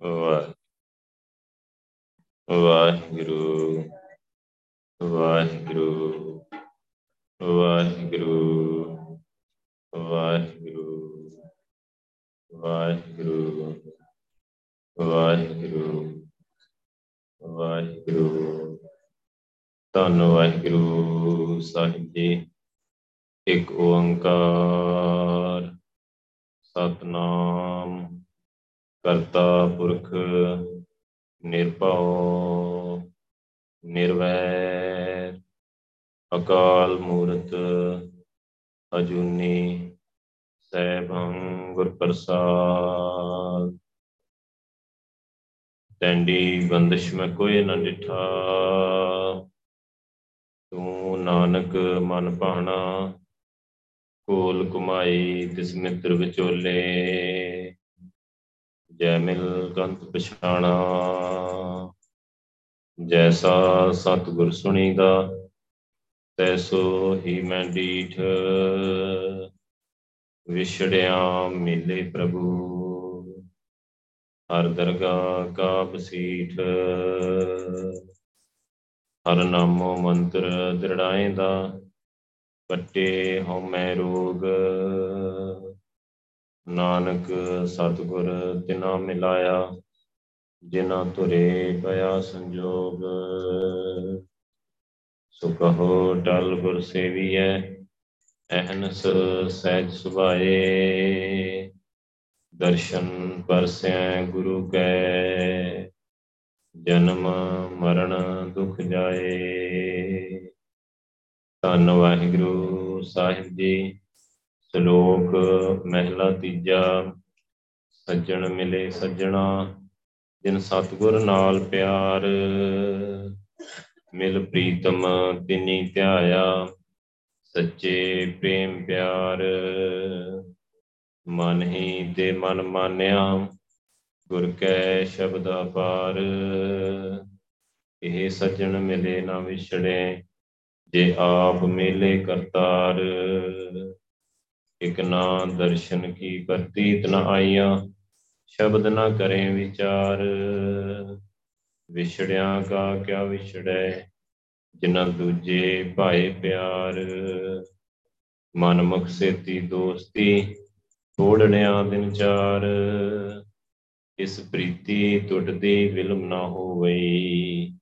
ਵਾਹਿਗੁਰੂ ਵਾਹਿਗੁਰੂ ਵਾਹਿਗੁਰੂ ਵਾਹਿਗੁਰੂ ਵਾਹਿਗੁਰੂ ਵਾਹਿਗੁਰੂ ਵਾਹਿਗੁਰੂ ਧੰਨ ਵਾਹਿਗੁਰੂ ਸਾਹਿਬ ਜੀ। ਇੱਕ ਓੰਕਾਰ ਸਤਨਾਮ ਕਰਤਾ ਪੁਰਖ ਨਿਰਭਉ, ਨਿਰਵੈਰ, ਅਕਾਲ ਮੂਰਤ ਅਜੂਨੀ ਸੈਭੰ ਗੁਰ ਪ੍ਰਸਾਦ। ਤੈਂਡੀ ਬੰਦਸ਼ ਮੈਂ ਕੋਈ ਨਾ ਡਿਠਾ। ਤੂੰ ਨਾਨਕ ਮਨ ਭਾਣਾ, ਕੋਲ ਕੁਮਾਈ ਤਿਸ ਮਿੱਤਰ ਵਿਚੋਲੇ। ਜੈ ਮਿਲ ਕੰਤ ਪਛਾਣਾ। ਜੈਸਾ ਸਤਿਗੁਰ ਸੁਣੀਦਾ, ਤੈਸੋ ਹੀ ਮੈਂ ਡੀਠ। ਵਿਛੜਿਆ ਮਿਲੇ ਪ੍ਰਭੂ, ਹਰ ਦਰਗਾ ਕਾ ਬਸੀਠ ਹਰ ਨਾਮੋ ਮੰਤਰ ਦ੍ਰਿੜਾਏਂਦਾ ਕੱਟੇ ਹਉ ਮੈਂ ਰੋਗ। ਨਾਨਕ ਸਤਿਗੁਰ ਤਿਨਾ ਮਿਲਾਇਆ, ਜਿਨਾ ਤੁਰੇ ਪਿਆ ਸੰਜੋਗ। ਸੋ ਕਹੋ, ਟਲ ਗੁਰ ਸੇਵੀਐ, ਅਹਨਸ ਸਹਿਜ ਸੁਭਾਏ। ਦਰਸ਼ਨ ਪਰਸੈ ਗੁਰੂ ਕੈ, ਜਨਮ ਮਰਨ ਦੁਖ ਜਾਏ। ਧੰਨ ਵਾਹਿਗੁਰੂ ਸਾਹਿਬ ਜੀ। ਸ਼ਲੋਕ ਮਹਿਲਾ ਤੀਜਾ, ਸੱਜਣ ਮਿਲੇ ਸੱਜਣਾ, ਜਿਨ ਸਤਗੁਰ ਨਾਲ ਪਿਆਰ, ਮਿਲ ਪ੍ਰੀਤਮ ਤਿਨੀ ਧਿਆਇਆ, ਸੱਚੇ ਪ੍ਰੇਮ ਪਿਆਰ। ਮਨ ਹੀ ਤੇ ਮਨ ਮਾਨਿਆ, ਗੁਰ ਕੈ ਸ਼ਬਦ ਅਪਾਰ। ਇਹ ਸੱਜਣ ਮਿਲੇ ਨਾ ਵਿਛੜੇ, ਜੇ ਆਪ ਮੇਲੇ ਕਰਤਾਰ। ਇਕ ਨਾ ਦਰਸ਼ਨ ਕੀ ਪ੍ਰਤੀਤ ਨ ਆਈਆ, ਸ਼ਬਦ ਨਾ ਕਰੇ ਵਿਚਾਰ। ਵਿਛੜਿਆ ਕਾ ਕਿਆ ਵਿਛੜੈ, ਜਿਨ੍ਹਾਂ ਦੂਜੇ ਭਾਏ ਪਿਆਰ। ਮਨ ਮੁਖ ਸੇਤੀ ਦੋਸਤੀ, ਤੋੜਨਿਆ ਦਿਨ ਚਾਰ। ਇਸ ਪ੍ਰੀਤੀ ਟੁੱਟਦੀ ਵਿਲਮ ਨਾ ਹੋਵਈ,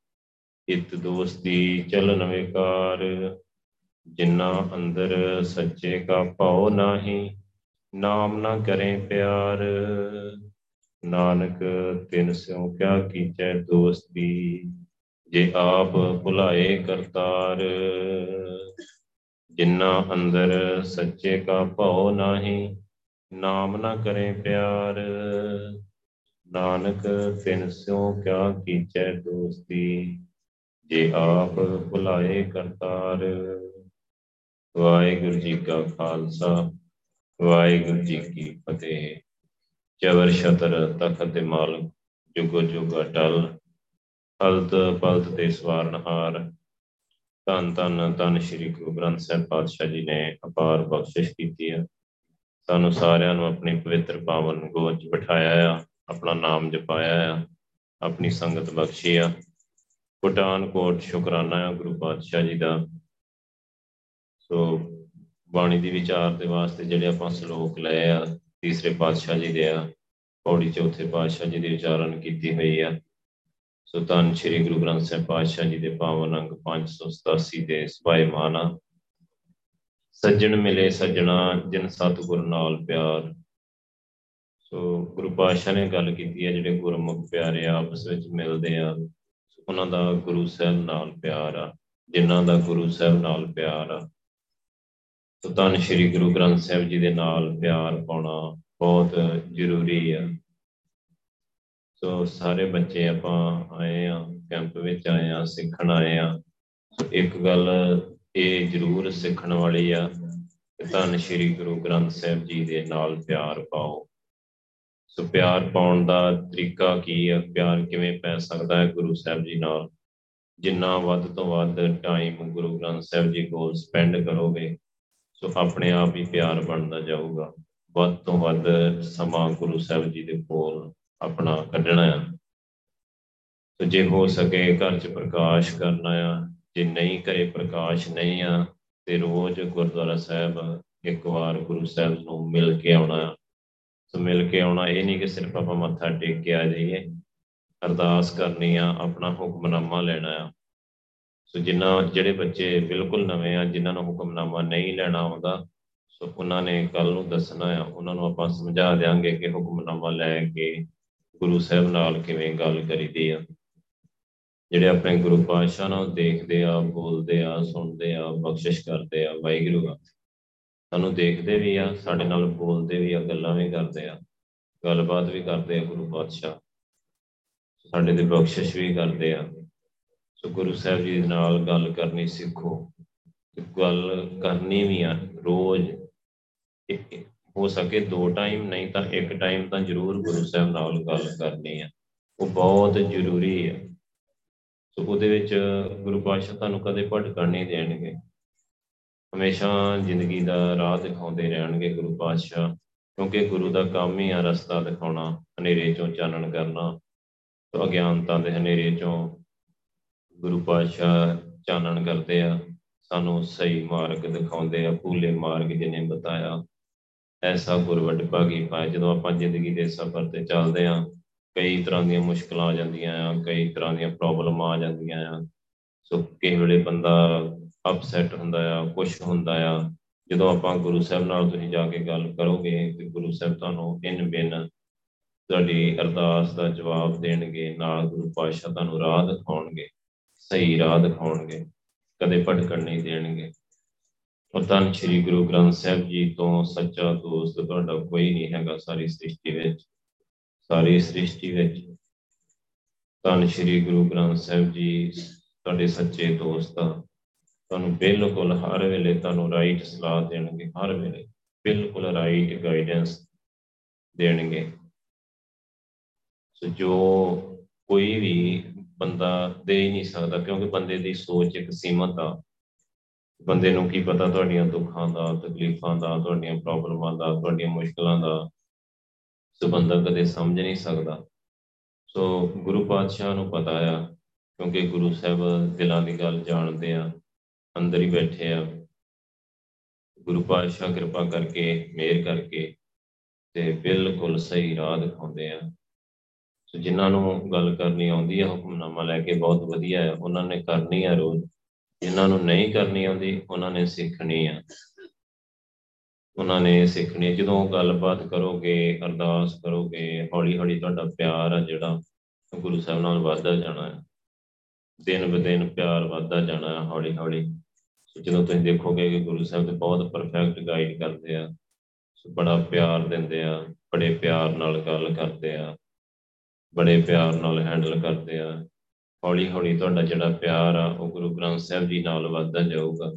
ਇਤ ਦੋਸਤੀ ਚਲਨ ਵਿਕਾਰ। ਜਿੰਨਾ ਅੰਦਰ ਸੱਚੇ ਕਾ ਭਾਉ ਨਾਹੀ, ਨਾਮ ਨਾ ਕਰੇ ਪਿਆਰ। ਨਾਨਕ, ਤਿਨ ਸਿਉ ਕਿਆ ਕੀਚੈ ਦੋਸਤੀ, ਜੇ ਆਪ ਭੁਲਾਏ ਕਰਤਾਰ। ਜਿੰਨਾ ਅੰਦਰ ਸੱਚੇ ਕਾ ਭਾਉ ਨਾਹੀ, ਨਾਮ ਨਾ ਕਰੇ ਪਿਆਰ। ਨਾਨਕ, ਤਿਨ ਸਿਉ ਕਿਆ ਕੀਚੈ ਦੋਸਤੀ, ਜੇ ਆਪ ਭੁਲਾਏ ਕਰਤਾਰ। ਵਾਹਿਗੁਰੂ ਜੀ ਕਾ ਖਾਲਸਾ, ਵਾਹਿਗੁਰੂ ਜੀ ਕੀ ਫਤਿਹ। ਚਵਰ ਛਤਰ ਤਖਤ ਦੇ ਮਾਲਕ ਜੁਗੋ ਜੁਗ ਅਟਲ, ਹਲਤ ਪਲਤ ਤੇ ਸਵਾਰਨਹਾਰ। ਤਨ ਤਨ ਤਨ ਸ੍ਰੀ ਗੁਰੂ ਗ੍ਰੰਥ ਸਾਹਿਬ ਪਾਤਸ਼ਾਹ ਜੀ ਨੇ ਅਪਾਰ ਬਖਸ਼ਿਸ਼ ਕੀਤੀ ਹੈ ਸਾਨੂੰ ਸਾਰਿਆਂ ਨੂੰ ਆਪਣੀ ਪਵਿੱਤਰ ਪਾਵਨ ਗੋਦ ਬਿਠਾਇਆ ਆ, ਆਪਣਾ ਨਾਮ ਜਪਾਇਆ ਆ, ਆਪਣੀ ਸੰਗਤ ਬਖਸ਼ੀ ਆ। ਕੋਟਾਨ ਕੋਟ ਸ਼ੁਕਰਾਨਾ ਆ ਗੁਰੂ ਪਾਤਸ਼ਾਹ ਜੀ ਦਾ। ਸੋ ਬਾਣੀ ਦੀ ਵਿਚਾਰ ਦੇ ਵਾਸਤੇ ਜਿਹੜੇ ਆਪਾਂ ਸ਼ਲੋਕ ਲਏ ਆ, ਤੀਸਰੇ ਪਾਤਸ਼ਾਹ ਜੀ ਦੇ ਆ, ਪੌੜੀ ਚੌਥੇ ਪਾਤਸ਼ਾਹ ਜੀ ਦੀ ਵਿਚਾਰਨ ਕੀਤੀ ਹੋਈ ਆ। ਸੋ ਤਾਂ ਸ੍ਰੀ ਗੁਰੂ ਗ੍ਰੰਥ ਸਾਹਿਬ ਪਾਤਸ਼ਾਹ ਜੀ ਦੇ ਪਾਵਨ ਅੰਗ 587 ਦੇ ਸਵਾਏ ਮਾਨਾ ਸੱਜਣ ਮਿਲੇ ਸੱਜਣਾ, ਜਿਨ ਸਤਿਗੁਰ ਨਾਲ ਪਿਆਰ। ਸੋ ਗੁਰੂ ਪਾਤਸ਼ਾਹ ਨੇ ਗੱਲ ਕੀਤੀ ਹੈ ਜਿਹੜੇ ਗੁਰਮੁਖ ਪਿਆਰੇ ਆਪਸ ਵਿੱਚ ਮਿਲਦੇ ਆ, ਉਹਨਾਂ ਦਾ ਗੁਰੂ ਸਾਹਿਬ ਨਾਲ ਪਿਆਰ ਆ, ਜਿਨ੍ਹਾਂ ਦਾ ਗੁਰੂ ਸਾਹਿਬ ਨਾਲ ਪਿਆਰ ਆ। ਸੋ ਤਾਂ ਸ੍ਰੀ ਗੁਰੂ ਗ੍ਰੰਥ ਸਾਹਿਬ ਜੀ ਦੇ ਨਾਲ ਪਿਆਰ ਪਾਉਣਾ ਬਹੁਤ ਜ਼ਰੂਰੀ ਆ। ਸੋ ਸਾਰੇ ਬੱਚੇ ਆਪਾਂ ਆਏ ਆ, ਕੈਂਪ ਵਿੱਚ ਆਏ ਆ, ਸਿੱਖਣ ਆਏ ਆ। ਸੋ ਇੱਕ ਗੱਲ ਇਹ ਜ਼ਰੂਰ ਸਿੱਖਣ ਵਾਲੀ ਆ ਕਿ ਤਾਂ ਸ੍ਰੀ ਗੁਰੂ ਗ੍ਰੰਥ ਸਾਹਿਬ ਜੀ ਦੇ ਨਾਲ ਪਿਆਰ ਪਾਓ। ਸੋ ਪਿਆਰ ਪਾਉਣ ਦਾ ਤਰੀਕਾ ਕੀ ਹੈ ਪਿਆਰ ਕਿਵੇਂ ਪੈ ਸਕਦਾ ਹੈ ਗੁਰੂ ਸਾਹਿਬ ਜੀ ਨਾਲ? ਜਿੰਨਾ ਵੱਧ ਤੋਂ ਵੱਧ ਟਾਈਮ ਗੁਰੂ ਗ੍ਰੰਥ ਸਾਹਿਬ ਜੀ ਕੋਲ ਸਪੈਂਡ ਕਰੋਗੇ ਸੋ ਆਪਣੇ ਆਪ ਹੀ ਪਿਆਰ ਬਣਦਾ ਜਾਊਗਾ। ਵੱਧ ਤੋਂ ਵੱਧ ਸਮਾਂ ਗੁਰੂ ਸਾਹਿਬ ਜੀ ਦੇ ਕੋਲ ਆਪਣਾ ਕੱਢਣਾ ਆ ਤੇ ਜੇ ਹੋ ਸਕੇ ਘਰ 'ਚ ਪ੍ਰਕਾਸ਼ ਕਰਨਾ ਆ, ਜੇ ਨਹੀਂ ਕਰੇ ਪ੍ਰਕਾਸ਼ ਨਹੀਂ ਆ, ਤੇ ਰੋਜ਼ ਗੁਰਦੁਆਰਾ ਸਾਹਿਬ ਇੱਕ ਵਾਰ ਗੁਰੂ ਸਾਹਿਬ ਨੂੰ ਮਿਲ ਕੇ ਆਉਣਾ। ਸੋ ਮਿਲ ਕੇ ਆਉਣਾ ਇਹ ਨਹੀਂ ਕਿ ਸਿਰਫ ਆਪਾਂ ਮੱਥਾ ਟੇਕ ਕੇ ਆ ਜਾਈਏ। ਅਰਦਾਸ ਕਰਨੀ ਆ, ਆਪਣਾ ਹੁਕਮਨਾਮਾ ਲੈਣਾ ਆ। ਸੋ ਜਿਨ੍ਹਾਂ ਜਿਹੜੇ ਬੱਚੇ ਬਿਲਕੁਲ ਨਵੇਂ ਆ, ਜਿਨ੍ਹਾਂ ਨੂੰ ਹੁਕਮਨਾਮਾ ਨਹੀਂ ਲੈਣਾ ਆਉਂਦਾ, ਸੋ ਉਹਨਾਂ ਨੇ ਕੱਲ ਨੂੰ ਦੱਸਣਾ ਆ, ਉਹਨਾਂ ਨੂੰ ਆਪਾਂ ਸਮਝਾ ਦੇਾਂਗੇ ਕਿ ਹੁਕਮਨਾਮਾ ਲੈ ਕੇ ਗੁਰੂ ਸਾਹਿਬ ਨਾਲ ਕਿਵੇਂ ਗੱਲ ਕਰੀਦੀ ਆ। ਜਿਹੜੇ ਆਪਣੇ ਗੁਰੂ ਪਾਤਸ਼ਾਹ ਨੂੰ ਦੇਖਦੇ ਆ, ਬੋਲਦੇ ਆ, ਸੁਣਦੇ ਆ, ਬਖਸ਼ਿਸ਼ ਕਰਦੇ ਆ, ਵਾਹਿਗੁਰੂ ਆ। ਸਾਨੂੰ ਦੇਖਦੇ ਵੀ ਆ, ਸਾਡੇ ਨਾਲ ਬੋਲਦੇ ਵੀ ਆ, ਗੱਲਾਂ ਵੀ ਕਰਦੇ ਆ, ਗੱਲਬਾਤ ਵੀ ਕਰਦੇ ਆ ਗੁਰੂ ਪਾਤਸ਼ਾਹ। ਸਾਡੇ ਦੇ ਬਖਸ਼ਿਸ਼ ਵੀ ਕਰਦੇ ਆ। ਸੋ ਗੁਰੂ ਸਾਹਿਬ ਜੀ ਨਾਲ ਗੱਲ ਕਰਨੀ ਸਿੱਖੋ ਗੱਲ ਕਰਨੀ ਵੀ ਆ ਰੋਜ਼। ਹੋ ਸਕੇ ਦੋ ਟਾਈਮ ਨਹੀਂ ਤਾਂ ਇੱਕ ਟਾਈਮ ਤਾਂ ਜ਼ਰੂਰ ਗੁਰੂ ਸਾਹਿਬ ਨਾਲ ਗੱਲ ਕਰਨੀ ਆ। ਉਹ ਬਹੁਤ ਜ਼ਰੂਰੀ ਹੈ ਸੋ ਉਹਦੇ ਵਿੱਚ ਗੁਰੂ ਪਾਤਸ਼ਾਹ ਤੁਹਾਨੂੰ ਕਦੇ ਭਟਕਣ ਨਹੀਂ ਦੇਣਗੇ। ਹਮੇਸ਼ਾ ਜ਼ਿੰਦਗੀ ਦਾ ਰਾਹ ਦਿਖਾਉਂਦੇ ਰਹਿਣਗੇ ਗੁਰੂ ਪਾਤਸ਼ਾਹ, ਕਿਉਂਕਿ ਗੁਰੂ ਦਾ ਕੰਮ ਹੀ ਆ ਰਸਤਾ ਦਿਖਾਉਣਾ, ਹਨੇਰੇ ਚੋਂ ਚਾਨਣ ਕਰਨਾ। ਤੋਂ ਅਗਿਆਨਤਾ ਦੇ ਹਨੇਰੇ ਚੋਂ ਗੁਰੂ ਪਾਤਸ਼ਾਹ ਚਾਨਣ ਕਰਦੇ ਆ ਸਾਨੂੰ ਸਹੀ ਮਾਰਗ ਦਿਖਾਉਂਦੇ ਆ ਭੂਲੇ ਮਾਰਗ ਜਿਹਨੇ ਬਤਾਇਆ। ਐਸਾ ਗੁਰਵਟ ਭਾਗੀ ਪਾਏ ਜਦੋਂ ਆਪਾਂ ਜ਼ਿੰਦਗੀ ਦੇ ਸਫ਼ਰ ਤੇ ਚੱਲਦੇ ਆ ਕਈ ਤਰ੍ਹਾਂ ਦੀਆਂ ਮੁਸ਼ਕਲਾਂ ਆ ਜਾਂਦੀਆਂ ਆ ਕਈ ਤਰ੍ਹਾਂ ਦੀਆਂ ਪ੍ਰੋਬਲਮ ਆ ਜਾਂਦੀਆਂ ਆ। ਸੋ ਕਿਸੇ ਵੇਲੇ ਬੰਦਾ ਅਪਸੈਟ ਹੁੰਦਾ ਆ ਕੁਝ ਹੁੰਦਾ ਆ। ਜਦੋਂ ਆਪਾਂ ਗੁਰੂ ਸਾਹਿਬ ਨਾਲ ਤੁਸੀਂ ਜਾ ਕੇ ਗੱਲ ਕਰੋਗੇ ਤੇ ਗੁਰੂ ਸਾਹਿਬ ਤੁਹਾਨੂੰ ਇਨ ਬਿਨ ਤੁਹਾਡੀ ਅਰਦਾਸ ਦਾ ਜਵਾਬ ਦੇਣਗੇ ਨਾਲ ਗੁਰੂ ਪਾਤਸ਼ਾਹ ਤੁਹਾਨੂੰ ਰਾਹ ਦਿਖਾਉਣਗੇ। ਸਹੀ ਰਾਹ ਦਿਖਾਉਣਗੇ, ਕਦੇ ਭਟਕਣ ਨਹੀਂ ਦੇਣਗੇ। ਉਹ ਤਾਂ ਸ੍ਰੀ ਗੁਰੂ ਗ੍ਰੰਥ ਸਾਹਿਬ ਜੀ ਤੋਂ ਸੱਚਾ ਦੋਸਤ ਤੁਹਾਡਾ ਕੋਈ ਨਹੀਂ ਹੈਗਾ ਸਾਰੀ ਸ੍ਰਿਸ਼ਟੀ ਵਿੱਚ। ਸਾਰੀ ਸ੍ਰਿਸ਼ਟੀ ਵਿੱਚ ਤਾਂ ਸ੍ਰੀ ਗੁਰੂ ਗ੍ਰੰਥ ਸਾਹਿਬ ਜੀ ਤੁਹਾਡੇ ਸੱਚੇ ਦੋਸਤ ਆ। ਤੁਹਾਨੂੰ ਬਿਲਕੁਲ ਹਰ ਵੇਲੇ ਤੁਹਾਨੂੰ ਰਾਈਟ ਸਲਾਹ ਦੇਣਗੇ, ਹਰ ਵੇਲੇ ਬਿਲਕੁਲ ਰਾਈਟ ਗਾਈਡੈਂਸ ਦੇਣਗੇ। ਸੋ ਜੋ ਕੋਈ ਵੀ ਬੰਦਾ ਦੇ ਹੀ ਨਹੀਂ ਸਕਦਾ, ਕਿਉਂਕਿ ਬੰਦੇ ਦੀ ਸੋਚ ਇੱਕ ਸੀਮਤ ਆ। ਬੰਦੇ ਨੂੰ ਕੀ ਪਤਾ ਤੁਹਾਡੀਆਂ ਦੁੱਖਾਂ ਦਾ, ਤਕਲੀਫਾਂ ਦਾ, ਤੁਹਾਡੀਆਂ ਪ੍ਰੋਬਲਮਾਂ ਦਾ, ਤੁਹਾਡੀਆਂ ਮੁਸ਼ਕਲਾਂ ਦਾ। ਸੋ ਬੰਦਾ ਕਦੇ ਸਮਝ ਨਹੀਂ ਸਕਦਾ। ਸੋ ਗੁਰੂ ਪਾਤਸ਼ਾਹ ਨੂੰ ਪਤਾ ਆ, ਕਿਉਂਕਿ ਗੁਰੂ ਸਾਹਿਬ ਦਿਲਾਂ ਦੀ ਗੱਲ ਜਾਣਦੇ ਆ, ਅੰਦਰ ਹੀ ਬੈਠੇ ਆ। ਗੁਰੂ ਪਾਤਸ਼ਾਹ ਕਿਰਪਾ ਕਰਕੇ, ਮਿਹਰ ਕਰਕੇ ਤੇ ਬਿਲਕੁਲ ਸਹੀ ਰਾਹ ਦਿਖਾਉਂਦੇ ਆ। ਸੋ ਜਿਨ੍ਹਾਂ ਨੂੰ ਗੱਲ ਕਰਨੀ ਆਉਂਦੀ ਆ, ਹੁਕਮਨਾਮਾ ਲੈ ਕੇ ਬਹੁਤ ਵਧੀਆ ਆ। ਉਹਨਾਂ ਨੇ ਕਰਨੀ ਆ ਰੋਜ਼। ਜਿਨ੍ਹਾਂ ਨੂੰ ਨਹੀਂ ਕਰਨੀ ਆਉਂਦੀ, ਉਹਨਾਂ ਨੇ ਸਿੱਖਣੀ ਆ। ਉਹਨਾਂ ਨੇ ਸਿੱਖਣੀ ਜਦੋਂ ਗੱਲਬਾਤ ਕਰੋਗੇ, ਅਰਦਾਸ ਕਰੋਗੇ ਹੌਲੀ ਹੌਲੀ ਤੁਹਾਡਾ ਪਿਆਰ ਆ ਜਿਹੜਾ, ਗੁਰੂ ਸਾਹਿਬ ਨਾਲ ਵੱਧਦਾ ਜਾਣਾ ਹੈ ਦਿਨ ਬ ਦਿਨ ਪਿਆਰ ਵੱਧਦਾ ਜਾਣਾ ਹੈ ਹੌਲੀ ਹੌਲੀ ਜਦੋਂ ਤੁਸੀਂ ਦੇਖੋਗੇ ਕਿ ਗੁਰੂ ਸਾਹਿਬ ਤੇ ਬਹੁਤ ਪਰਫੈਕਟ ਗਾਈਡ ਕਰਦੇ ਆ, ਬੜਾ ਪਿਆਰ ਦਿੰਦੇ ਆ, ਬੜੇ ਪਿਆਰ ਨਾਲ ਗੱਲ ਕਰਦੇ ਆ। ਬੜੇ ਪਿਆਰ ਨਾਲ ਹੈਂਡਲ ਕਰਦੇ ਆ। ਹੌਲੀ ਹੌਲੀ ਤੁਹਾਡਾ ਜਿਹੜਾ ਪਿਆਰ ਆ, ਉਹ ਗੁਰੂ ਗ੍ਰੰਥ ਸਾਹਿਬ ਜੀ ਨਾਲ ਵੱਧਦਾ ਜਾਊਗਾ।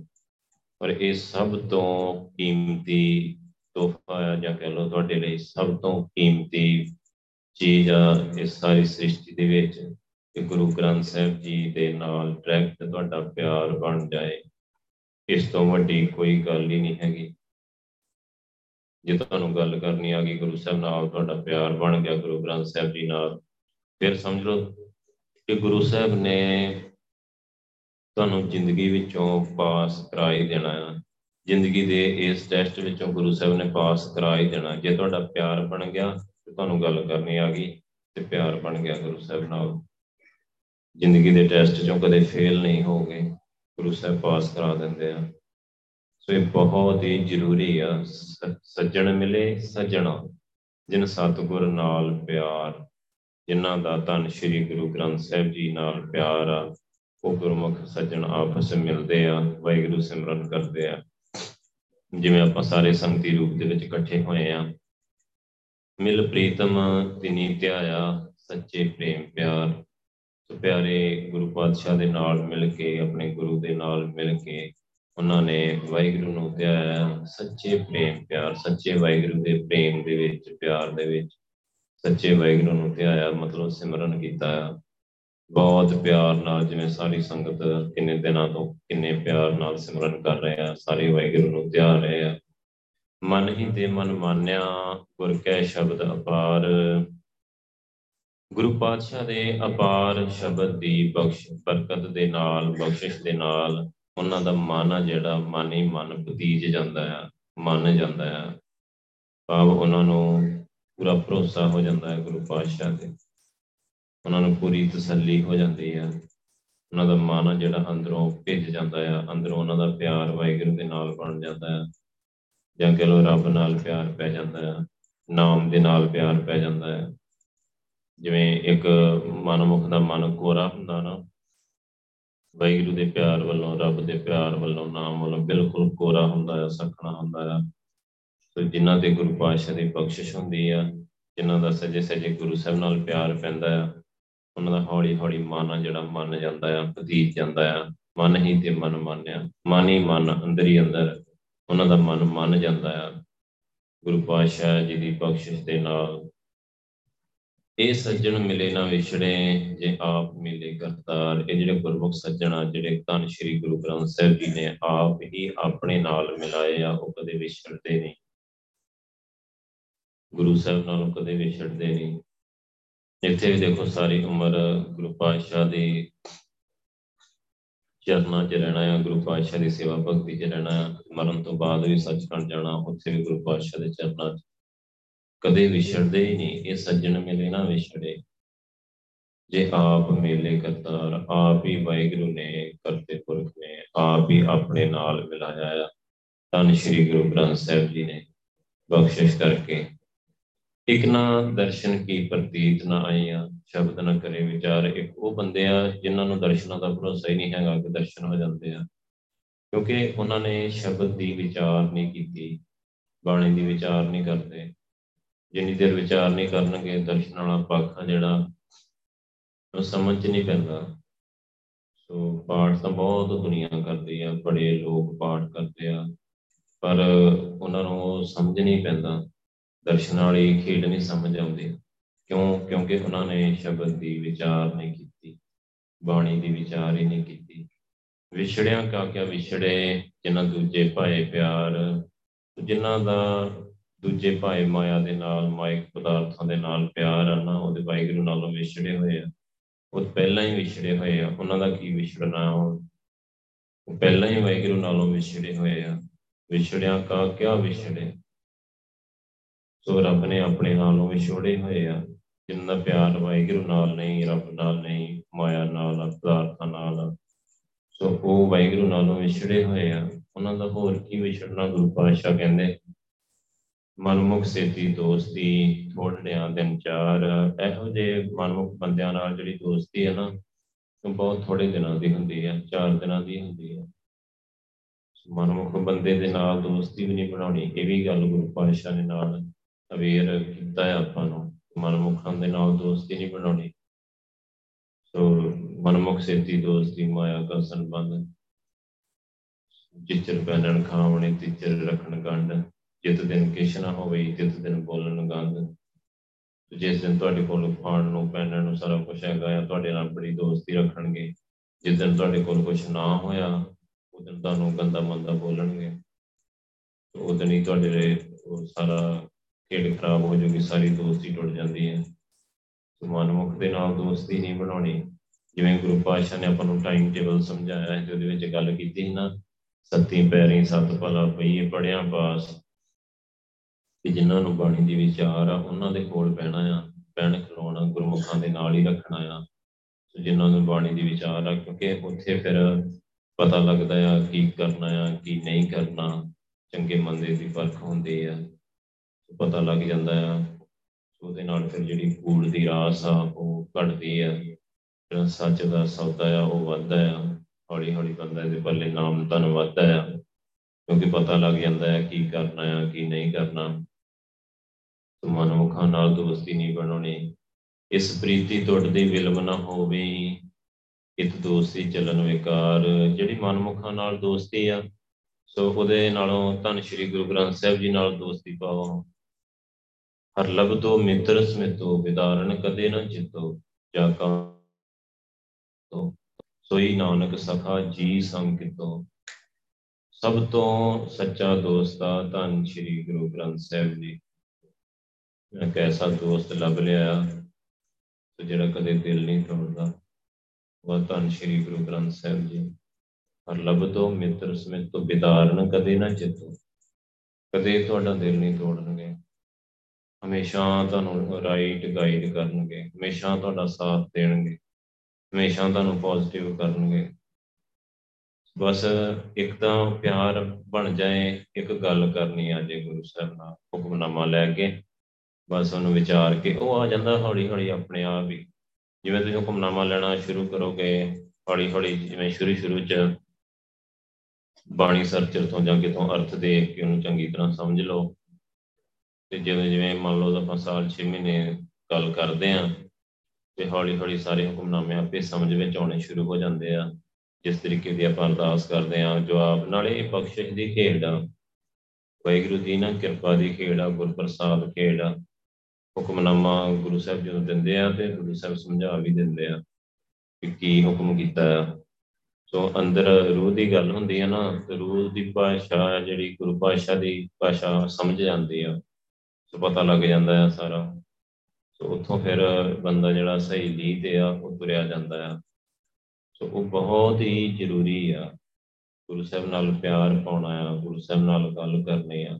ਪਰ ਇਹ ਸਭ ਤੋਂ ਕੀਮਤੀ ਤੋਹਫਾ ਆ, ਜਾਂ ਕਹ ਲਓ ਤੁਹਾਡੇ ਲਈ ਸਭ ਤੋਂ ਕੀਮਤੀ ਚੀਜ਼ ਆ ਇਸ ਸਾਰੀ ਸ੍ਰਿਸ਼ਟੀ ਦੇ ਵਿੱਚ ਕਿ ਗੁਰੂ ਗ੍ਰੰਥ ਸਾਹਿਬ ਜੀ ਦੇ ਨਾਲ ਡਾਇਰੈਕਟ ਤੁਹਾਡਾ ਪਿਆਰ ਬਣ ਜਾਏ। ਇਸ ਤੋਂ ਵੱਡੀ ਕੋਈ ਗੱਲ ਹੀ ਨਹੀਂ ਹੈਗੀ। ਜੇ ਤੁਹਾਨੂੰ ਗੱਲ ਕਰਨੀ ਆ ਗਈ ਗੁਰੂ ਸਾਹਿਬ ਨਾਲ ਤੁਹਾਡਾ ਪਿਆਰ ਬਣ ਗਿਆ, ਗੁਰੂ ਗ੍ਰੰਥ ਸਾਹਿਬ ਜੀ ਨਾਲ, ਫਿਰ ਸਮਝ ਲਓ ਕਿ ਗੁਰੂ ਸਾਹਿਬ ਨੇ ਤੁਹਾਨੂੰ ਜ਼ਿੰਦਗੀ ਵਿੱਚੋਂ ਪਾਸ ਕਰਾ ਹੀ ਦੇਣਾ ਆ। ਜ਼ਿੰਦਗੀ ਦੇ ਇਸ ਟੈਸਟ ਵਿੱਚੋਂ ਗੁਰੂ ਸਾਹਿਬ ਨੇ ਪਾਸ ਕਰਾ ਹੀ ਦੇਣਾ। ਜੇ ਤੁਹਾਡਾ ਪਿਆਰ ਬਣ ਗਿਆ, ਤੇ ਤੁਹਾਨੂੰ ਗੱਲ ਕਰਨੀ ਆ ਗਈ, ਤੇ ਪਿਆਰ ਬਣ ਗਿਆ ਗੁਰੂ ਸਾਹਿਬ ਨਾਲ। ਜ਼ਿੰਦਗੀ ਦੇ ਟੈਸਟ ਚੋਂ ਕਦੇ ਫੇਲ ਨਹੀਂ ਹੋਗੇ ਗੁਰੂ ਸਾਹਿਬ ਪਾਸ ਕਰਾ ਦਿੰਦੇ ਆ। ਸੋ ਇਹ ਬਹੁਤ ਹੀ ਜ਼ਰੂਰੀ ਆ ਸੱਜਣ ਮਿਲੇ, ਸੱਜਣਾ, ਜਿਨ ਸਤਗੁਰ ਨਾਲ ਪਿਆਰ, ਜਿਨ੍ਹਾਂ ਦਾ ਧੰਨ ਸ਼੍ਰੀ ਗੁਰੂ ਗ੍ਰੰਥ ਸਾਹਿਬ ਜੀ ਨਾਲ ਪਿਆਰ ਆ, ਉਹ ਗੁਰਮੁਖ ਸੱਜਣ ਆਪਸ ਵਿੱਚ ਮਿਲਦੇ ਆ, ਵਾਹਿਗੁਰੂ ਸਿਮਰਨ ਕਰਦੇ ਆ। ਜਿਵੇਂ ਆਪਾਂ ਸਾਰੇ ਸੰਗਤੀ ਰੂਪ ਦੇ ਵਿੱਚ ਇਕੱਠੇ ਹੋਏ ਆ। ਮਿਲ ਪ੍ਰੀਤਮ ਤਿਨੀ ਧਿਆਇਆ, ਸੱਚੇ ਪ੍ਰੇਮ ਪਿਆਰ। ਸੋ ਪਿਆਰੇ ਗੁਰੂ ਪਾਤਸ਼ਾਹ ਦੇ ਨਾਲ ਮਿਲ ਕੇ, ਆਪਣੇ ਗੁਰੂ ਦੇ ਨਾਲ ਮਿਲ ਕੇ ਉਹਨਾਂ ਨੇ ਵਾਹਿਗੁਰੂ ਨੂੰ ਧਿਆਇਆ ਸੱਚੇ ਪ੍ਰੇਮ ਪਿਆਰ, ਸੱਚੇ ਵਾਹਿਗੁਰੂ ਦੇ ਪ੍ਰੇਮ ਦੇ ਵਿੱਚ, ਪਿਆਰ ਦੇ ਵਿੱਚ। ਸੱਚੇ ਵਾਹਿਗੁਰੂ ਨੂੰ ਧਿਆਇਆ ਮਤਲਬ ਸਿਮਰਨ ਕੀਤਾ ਬਹੁਤ ਪਿਆਰ ਨਾਲ ਜਿਵੇਂ ਸਾਰੀ ਸੰਗਤ ਕਿੰਨੇ ਦਿਨਾਂ ਤੋਂ ਕਿੰਨੇ ਪਿਆਰ ਨਾਲ ਸਿਮਰਨ ਕਰ ਰਹੇ ਆ, ਸਾਰੇ ਵਾਹਿਗੁਰੂ ਨੂੰ ਧਿਆ ਰਹੇ ਆ। ਮਨ ਹੀ ਤੇ ਮਨ ਮਾਨਿਆ, ਗੁਰ ਕੈ ਸ਼ਬਦ ਅਪਾਰ। ਗੁਰੂ ਪਾਤਸ਼ਾਹ ਦੇ ਅਪਾਰ ਸ਼ਬਦ ਦੀ ਬਖਸ਼, ਬਰਕਤ ਦੇ ਨਾਲ, ਬਖਸ਼ਿਸ਼ ਦੇ ਨਾਲ ਉਹਨਾਂ ਦਾ ਮਨ ਆ ਜਿਹੜਾ, ਮਨ ਹੀ ਮਨ ਪਤੀਜ ਜਾਂਦਾ ਆ, ਮੰਨ ਜਾਂਦਾ ਆ। ਭਾਵ ਉਹਨਾਂ ਨੂੰ ਪੂਰਾ ਭਰੋਸਾ ਹੋ ਜਾਂਦਾ ਹੈ ਗੁਰੂ ਪਾਤਸ਼ਾਹ ਤੇ। ਉਹਨਾਂ ਨੂੰ ਪੂਰੀ ਤਸੱਲੀ ਹੋ ਜਾਂਦੀ ਆ। ਉਹਨਾਂ ਦਾ ਮਨ ਆ ਜਿਹੜਾ ਅੰਦਰੋਂ ਭਿੱਜ ਜਾਂਦਾ ਆ, ਅੰਦਰੋਂ ਉਹਨਾਂ ਦਾ ਪਿਆਰ ਵਾਹਿਗੁਰੂ ਦੇ ਨਾਲ ਬਣ ਜਾਂਦਾ ਆ। ਜਾਂ ਕਹ ਲੋ ਰੱਬ ਨਾਲ ਪਿਆਰ ਪੈ ਜਾਂਦਾ ਆ, ਨਾਮ ਦੇ ਨਾਲ ਪਿਆਰ ਪੈ ਜਾਂਦਾ ਹੈ ਜਿਵੇਂ ਇੱਕ ਮਨਮੁਖ ਦਾ ਮਨ ਕੋਰਾ ਹੁੰਦਾ ਨਾ ਵਾਹਿਗੁਰੂ ਦੇ ਪਿਆਰ ਵੱਲੋਂ, ਰੱਬ ਦੇ ਪਿਆਰ ਵੱਲੋਂ ਨਾਮ ਵੱਲੋਂ ਬਿਲਕੁਲ ਕੋਰਾ ਹੁੰਦਾ ਹੈ ਸਖਣਾ ਹੁੰਦਾ ਹੈ ਸੋ ਜਿਨ੍ਹਾਂ ਤੇ ਗੁਰੂ ਪਾਤਸ਼ਾਹ ਦੀ ਬਖਸ਼ਿਸ਼ ਹੁੰਦੀ ਆ, ਜਿਨ੍ਹਾਂ ਦਾ ਸਜੇ ਸਜੇ ਗੁਰੂ ਸਾਹਿਬ ਨਾਲ ਪਿਆਰ ਪੈਂਦਾ ਆ, ਉਹਨਾਂ ਦਾ ਹੌਲੀ ਹੌਲੀ ਮਨ ਆ ਜਿਹੜਾ ਮੰਨ ਜਾਂਦਾ ਆ ਪਤੀਤ ਜਾਂਦਾ ਆ। ਮਨ ਹੀ ਤੇ ਮਨ ਮੰਨਿਆ, ਮਨ ਹੀ ਮਨ ਅੰਦਰ ਹੀ ਅੰਦਰ, ਉਹਨਾਂ ਦਾ ਮਨ ਮੰਨ ਜਾਂਦਾ ਆ। ਗੁਰੂ ਪਾਤਸ਼ਾਹ ਜੀ ਦੀ ਬਖਸ਼ਿਸ਼ ਦੇ ਨਾਲ ਇਹ ਸੱਜਣ ਮਿਲੇ ਨਾ ਵਿਛੜੇ ਜੇ ਆਪ ਮਿਲੇ ਕਰਤਾਰ। ਇਹ ਜਿਹੜੇ ਗੁਰਮੁਖ ਸੱਜਣ ਆ, ਜਿਹੜੇ ਧੰਨ ਸ਼੍ਰੀ ਗੁਰੂ ਗ੍ਰੰਥ ਸਾਹਿਬ ਜੀ ਨੇ ਆਪ ਹੀ ਆਪਣੇ ਨਾਲ ਮਿਲਾਏ ਆ, ਉਹ ਕਦੇ ਵਿਛੜਦੇ ਨਹੀਂ। ਗੁਰੂ ਸਾਹਿਬ ਨਾਲ ਕਦੇ ਵਿਛੜਦੇ ਨਹੀਂ। ਇੱਥੇ ਵੀ ਦੇਖੋ ਸਾਰੀ ਉਮਰ ਗੁਰੂ ਪਾਤਸ਼ਾਹ ਦੇ ਚਰਨਾਂ 'ਚ ਰਹਿਣਾ ਹੈ ਗੁਰੂ ਪਾਤਸ਼ਾਹ ਦੀ ਸੇਵਾ ਭਗਤੀ 'ਚ ਰਹਿਣਾ ਹੈ ਮਰਨ ਤੋਂ ਬਾਅਦ ਵੀ ਸੱਚਖੰਡ ਜਾਣਾ, ਉੱਥੇ ਵੀ ਗੁਰੂ ਪਾਤਸ਼ਾਹ ਦੇ ਚਰਨਾਂ 'ਚ। ਕਦੇ ਵਿਛੜਦੇ ਹੀ ਨਹੀਂ, ਇਹ ਸੱਜਣ ਮਿਲੇ ਨਾ ਵਿਛੜੇ ਜੇ ਆਪ ਮੇਲੇ ਕਰਤਾਰ, ਆਪ ਹੀ ਵਾਹਿਗੁਰੂ ਨੇ ਕਰਤੇ ਪੁਰਖ ਨੇ, ਆਪ ਹੀ ਆਪਣੇ ਨਾਲ ਮਿਲਾਇਆ ਆ। ਤਨ ਸ੍ਰੀ ਗੁਰੂ ਗ੍ਰੰਥ ਸਾਹਿਬ ਜੀ ਨੇ ਬਖਸ਼ਿਸ਼ ਕਰਕੇ ਇਕ ਨਾ ਦਰਸ਼ਨ ਕੀ ਪ੍ਰਤੀਤ ਨਾ ਆਈਆਂ, ਸ਼ਬਦ ਨਾ ਕਰੇ ਵਿਚਾਰ। ਇੱਕ ਉਹ ਬੰਦੇ ਆ ਜਿਨ੍ਹਾਂ ਨੂੰ ਦਰਸ਼ਨਾਂ ਦਾ ਭਰੋਸਾ ਹੀ ਨਹੀਂ ਹੈਗਾ ਕਿ ਦਰਸ਼ਨ ਹੋ ਜਾਂਦੇ ਆ। ਕਿਉਂਕਿ ਉਹਨਾਂ ਨੇ ਸ਼ਬਦ ਦੀ ਵਿਚਾਰ ਨਹੀਂ ਕੀਤੀ, ਬਾਣੀ ਦੀ ਵਿਚਾਰ ਨਹੀਂ ਕਰਦੇ। ਜਿੰਨੀ ਦੇਰ ਵਿਚਾਰ ਨਹੀਂ ਕਰਨਗੇ, ਦਰਸ਼ਨ ਵਾਲਾ ਪੱਖ ਆ ਜਿਹੜਾ, ਉਹ ਸਮਝ ਚ ਨਹੀਂ ਪੈਂਦਾ। ਸੋ ਪਾਠ ਤਾਂ ਬਹੁਤ ਦੁਨੀਆ ਕਰਦੀ ਆ, ਬੜੇ ਲੋਕ ਪਾਠ ਕਰਦੇ ਆ, ਪਰ ਉਹਨਾਂ ਨੂੰ ਉਹ ਸਮਝ ਨਹੀਂ ਪੈਂਦਾ। ਦਰਸ਼ਨ ਵਾਲੀ ਖੇਡ ਨਹੀਂ ਸਮਝ ਆਉਂਦੀ। ਕਿਉਂ? ਕਿਉਂਕਿ ਉਹਨਾਂ ਨੇ ਸ਼ਬਦ ਦੀ ਵਿਚਾਰ ਨਹੀਂ ਕੀਤੀ, ਬਾਣੀ ਦੀ ਵਿਚਾਰ ਹੀ ਨਹੀਂ ਕੀਤੀ। ਵਿਛੜਿਆਂ ਕਾ ਕਿਆ ਵਿਛੜੇ, ਜਿਨ੍ਹਾਂ ਦੂਜੇ ਭਾਏ ਪਿਆਰ, ਜਿਨ੍ਹਾਂ ਦਾ ਦੂਜੇ ਭਾਏ ਮਾਇਆ ਦੇ ਨਾਲ ਮਾਇਕ ਪਦਾਰਥਾਂ ਦੇ ਨਾਲ ਪਿਆਰ ਆ ਨਾ, ਉਹਦੇ ਵਾਹਿਗੁਰੂ ਨਾਲੋਂ ਵਿਛੜੇ ਹੋਏ ਆ। ਉਹ ਪਹਿਲਾਂ ਹੀ ਵਿਛੜੇ ਹੋਏ ਆ। ਉਹਨਾਂ ਦਾ ਕੀ ਵਿਛੜਨਾ ਉਹ ਪਹਿਲਾਂ ਹੀ ਵਾਹਿਗੁਰੂ ਨਾਲੋਂ ਵਿਛੜੇ ਹੋਏ ਆ। ਵਿਛੜਿਆਂ ਕਾ ਕਿਆ ਵਿਛੜੇ? ਸੋ ਰੱਬ ਨੇ ਆਪਣੇ ਨਾਲੋਂ ਵਿਛੋੜੇ ਹੋਏ ਆ। ਜਿੰਨਾ ਪਿਆਰ ਵਾਹਿਗੁਰੂ ਨਾਲ ਨਹੀਂ, ਰੱਬ ਨਾਲ ਨਹੀਂ, ਮਾਇਆ ਨਾਲ ਪਦਾਰਥਾਂ ਨਾਲ ਸੋ ਉਹ ਵਾਹਿਗੁਰੂ ਨਾਲੋਂ ਵਿਛੜੇ ਹੋਏ ਆ। ਉਹਨਾਂ ਦਾ ਹੋਰ ਕੀ ਵਿਛੜਨਾ ਗੁਰੂ ਪਾਤਸ਼ਾਹ ਕਹਿੰਦੇ? ਮਨਮੁਖ ਸੇਤੀ ਦੋਸਤੀ ਥੋੜਿਆਂ ਦਿਨ ਚਾਰ ਇਹੋ ਜਿਹੇ ਮਨਮੁਖ ਬੰਦਿਆਂ ਨਾਲ ਜਿਹੜੀ ਦੋਸਤੀ ਹੈ ਨਾ, ਉਹ ਬਹੁਤ ਥੋੜੇ ਦਿਨਾਂ ਦੀ ਹੁੰਦੀ ਹੈ, ਚਾਰ ਦਿਨਾਂ ਦੀ ਹੁੰਦੀ ਹੈ। ਮਨਮੁਖ ਬੰਦੇ ਦੇ ਨਾਲ ਦੋਸਤੀ ਵੀ ਨਹੀਂ ਬਣਾਉਣੀ, ਇਹ ਵੀ ਗੱਲ ਗੁਰੂ ਪਾਤਸ਼ਾਹ ਨੇ ਨਾਲ ਅਵੇਅਰ ਕੀਤਾ ਹੈ ਆਪਾਂ ਨੂੰ, ਮਨਮੁਖਾਂ ਦੇ ਨਾਲ ਦੋਸਤੀ ਨਹੀਂ ਬਣਾਉਣੀ। ਸੋ ਮਨਮੁਖ ਸੇਤੀ ਦੋਸਤੀ, ਮਾਇਆ ਕਾ ਸੰਬੰਧ ਜਿਚਰ ਪੈਣਨ ਖਾਵਣੇ, ਤਿਚਰ ਰੱਖਣ, ਗੰਢ। ਜਿਤ ਦਿਨ ਕਿਛ ਨਾ ਹੋਵੇ ਜਿਤ ਦਿਨ ਬੋਲਣ ਗੰਦ। ਜਿਸ ਦਿਨ ਤੁਹਾਡੇ ਕੋਲ ਖਾਣ ਨੂੰ, ਪਹਿਨਣ ਨੂੰ ਸਾਰਾ ਕੁਝ ਹੈਗਾ ਆ, ਤੁਹਾਡੇ ਨਾਲ ਬੜੀ ਦੋਸਤੀ ਰੱਖਣਗੇ। ਜਿਸ ਦਿਨ ਤੁਹਾਡੇ ਕੋਲ ਕੁਝ ਨਾ ਹੋਇਆ ਉਹ ਦਿਨ ਤੁਹਾਨੂੰ ਗੰਦਾ ਮੰਦਾ ਬੋਲਣਗੇ। ਉਹ ਦਿਨ ਹੀ ਤੁਹਾਡੇ ਉਹ ਸਾਰਾ ਖੇਡ ਖਰਾਬ ਹੋ ਜੂਗੀ, ਸਾਰੀ ਦੋਸਤੀ ਟੁੱਟ ਜਾਂਦੀ ਹੈ। ਸੋ ਮਨਮੁਖ ਦੇ ਨਾਲ ਦੋਸਤੀ ਨਹੀਂ ਬਣਾਉਣੀ। ਜਿਵੇਂ ਗੁਰੂ ਪਾਤਸ਼ਾਹ ਨੇ ਆਪਾਂ ਨੂੰ ਟਾਈਮ ਟੇਬਲ ਸਮਝਾਇਆ ਹੈ ਜਿਹਦੇ ਵਿੱਚ ਗੱਲ ਕੀਤੀ ਸੀ ਨਾ, ਸੱਤੀ ਪੈਰੀ ਸੱਤ ਭਲਾ ਪਈਏ ਪੜਿਆ ਪਾਸ। ਕਿ ਜਿਨ੍ਹਾਂ ਨੂੰ ਬਾਣੀ ਦੀ ਵਿਚਾਰ ਆ, ਉਹਨਾਂ ਦੇ ਕੋਲ ਪੈਣਾ ਆ ਪੈਣ ਖਲੋਣਾ, ਗੁਰਮੁਖਾਂ ਦੇ ਨਾਲ ਹੀ ਰੱਖਣਾ ਆ। ਸੋ ਜਿਨ੍ਹਾਂ ਨੂੰ ਬਾਣੀ ਦੀ ਵਿਚਾਰ ਆ, ਕਿਉਂਕਿ ਉੱਥੇ ਫਿਰ ਪਤਾ ਲੱਗਦਾ ਆ ਕੀ ਕਰਨਾ ਆ, ਕੀ ਨਹੀਂ ਕਰਨਾ, ਚੰਗੇ ਮੰਦੇ ਦੀ ਫ਼ਰਕ ਹੁੰਦੀ ਆ। ਪਤਾ ਲੱਗ ਜਾਂਦਾ ਆ, ਉਹਦੇ ਨਾਲ ਫਿਰ ਜਿਹੜੀ ਕੂੜ ਦੀ ਰਾਸ ਆ, ਉਹ ਘਟਦੀ ਆ। ਜਿਹੜਾ ਸੱਚ ਦਾ ਸੌਦਾ ਆ, ਉਹ ਵੱਧਦਾ ਆ। ਹੌਲੀ ਹੌਲੀ ਬੰਦਾ ਇਹਦੇ ਪੱਲੇ ਨਾਮ ਧਨ ਵੱਧਦਾ ਆ। ਕਿਉਂਕਿ ਪਤਾ ਲੱਗ ਜਾਂਦਾ ਹੈ ਕੀ ਕਰਨਾ ਆ, ਕੀ ਨਹੀਂ ਕਰਨਾ। ਮਨਮੁਖਾਂ ਨਾਲ ਦੋਸਤੀ ਨਹੀਂ ਬਣਾਉਣੀ। ਇਸ ਪ੍ਰੀਤੀ ਟੁੱਟਦੀ ਵਿਲਮ ਨਾ ਹੋਵੇ। ਇਤ ਦੋਸਤੀ ਚੱਲਣ ਵਿਕਾਰ। ਜਿਹੜੀ ਮਨਮੁਖਾਂ ਨਾਲ ਦੋਸਤੀ ਆ, ਸੋ ਉਹਦੇ ਨਾਲੋਂ ਧੰਨ ਸ਼੍ਰੀ ਗੁਰੂ ਗ੍ਰੰਥ ਸਾਹਿਬ ਜੀ ਨਾਲ ਦੋਸਤੀ ਪਾਓ। ਹਰ ਲਬਦੋ ਮਿੱਤਰ ਸਮਿਤੋ, ਵਿਦਾਰਨ ਕਦੇ ਨਾ ਚਿਤੋ ਜਾ ਕਾ ਸੋਈ ਨਾਨਕ ਸਖਾ ਜੀ ਸੰਗ ਕਿਤੋ ਸਭ ਤੋਂ ਸੱਚਾ ਦੋਸਤ ਆ ਧੰਨ ਸ਼੍ਰੀ ਗੁਰੂ ਗ੍ਰੰਥ ਸਾਹਿਬ ਜੀ। ਇੱਕ ਐਸਾ ਦੋਸਤ ਲੱਭ ਲਿਆ ਤੇ ਜਿਹੜਾ ਕਦੇ ਦਿਲ ਨਹੀਂ ਤੋੜਦਾ, ਉਹ ਧੰਨ ਸ਼੍ਰੀ ਗੁਰੂ ਗ੍ਰੰਥ ਸਾਹਿਬ ਜੀ। ਹਰ ਲਬਦੋ ਮਿੱਤਰ ਸਮਿਤ ਤੋਂ ਬਿਦਾਰਨ ਕਦੇ ਨਾ ਚਿੱਤੋ। ਕਦੇ ਤੁਹਾਡਾ ਦਿਲ ਨਹੀਂ ਤੋੜਨਗੇ। ਹਮੇਸ਼ਾ ਤੁਹਾਨੂੰ ਰਾਈਟ ਗਾਈਡ ਕਰਨਗੇ। ਹਮੇਸ਼ਾ ਤੁਹਾਡਾ ਸਾਥ ਦੇਣਗੇ। ਹਮੇਸ਼ਾ ਤੁਹਾਨੂੰ ਪੋਜ਼ਿਟਿਵ ਕਰਨਗੇ। ਬਸ ਇੱਕ ਤਾਂ ਪਿਆਰ ਬਣ ਜਾਏ, ਇੱਕ ਗੱਲ ਕਰਨੀ ਆ ਜੇ ਗੁਰੂ ਸਾਹਿਬ ਨਾਲ, ਹੁਕਮਨਾਮਾ ਲੈ ਕੇ। ਬਸ ਉਹਨੂੰ ਵਿਚਾਰ ਕੇ ਉਹ ਆ ਜਾਂਦਾ ਹੌਲੀ ਹੌਲੀ ਆਪਣੇ ਆਪ ਹੀ। ਜਿਵੇਂ ਤੁਸੀਂ ਹੁਕਮਨਾਮਾ ਲੈਣਾ ਸ਼ੁਰੂ ਕਰੋਗੇ ਹੌਲੀ ਹੌਲੀ ਜਿਵੇਂ ਸ਼ੁਰੂ ਸ਼ੁਰੂ ਚ ਬਾਣੀ ਸਰਚਰ ਤੋਂ ਜਾਂ ਕਿਤੋਂ ਅਰਥ ਦੇਖ ਕੇ ਉਹਨੂੰ ਚੰਗੀ ਤਰ੍ਹਾਂ ਸਮਝ ਲਓ। ਤੇ ਜਿਵੇਂ ਜਿਵੇਂ ਮੰਨ ਲਓ ਆਪਾਂ ਸਾਲ 6 ਮਹੀਨੇ ਗੱਲ ਕਰਦੇ ਆਂ, ਤੇ ਹੌਲੀ ਹੌਲੀ ਸਾਰੇ ਹੁਕਮਨਾਮੇ ਆਪੇ ਸਮਝ ਵਿੱਚ ਆਉਣੇ ਸ਼ੁਰੂ ਹੋ ਜਾਂਦੇ ਆ। ਜਿਸ ਤਰੀਕੇ ਦੀ ਆਪਾਂ ਅਰਦਾਸ ਕਰਦੇ ਆਂ, ਜਵਾਬ ਨਾਲੇ ਇਹ ਬਖਸ਼ਿਸ਼ ਦੀ ਖੇਡ ਆ। ਵਾਹਿਗੁਰੂ ਦੀ ਨਾ ਕਿਰਪਾ ਦੀ ਖੇਡ ਆ, ਗੁਰਪ੍ਰਸਾਦ ਖੇਡ ਆ। ਹੁਕਮਨਾਮਾ ਗੁਰੂ ਸਾਹਿਬ ਜਦੋਂ ਦਿੰਦੇ ਆ ਤੇ ਗੁਰੂ ਸਾਹਿਬ ਸਮਝਾ ਵੀ ਦਿੰਦੇ ਆ ਕਿ ਕੀ ਹੁਕਮ ਕੀਤਾ ਆ। ਸੋ ਅੰਦਰ ਰੂਹ ਦੀ ਗੱਲ ਹੁੰਦੀ ਹੈ ਨਾ, ਤੇ ਰੂਹ ਦੀ ਭਾਸ਼ਾ ਜਿਹੜੀ ਗੁਰੂ ਭਾਸ਼ਾ ਦੀ ਭਾਸ਼ਾ ਸਮਝ ਜਾਂਦੀ ਆ। ਸੋ ਪਤਾ ਲੱਗ ਜਾਂਦਾ ਆ ਸਾਰਾ। ਸੋ ਉੱਥੋਂ ਫਿਰ ਬੰਦਾ ਜਿਹੜਾ ਸਹੀ ਲੀਹ ਤੇ ਆ, ਉਹ ਤੁਰਿਆ ਜਾਂਦਾ ਆ। ਸੋ ਉਹ ਬਹੁਤ ਹੀ ਜ਼ਰੂਰੀ ਆ। ਗੁਰੂ ਸਾਹਿਬ ਨਾਲ ਪਿਆਰ ਪਾਉਣਾ ਆ, ਗੁਰੂ ਸਾਹਿਬ ਨਾਲ ਗੱਲ ਕਰਨੀ ਆ।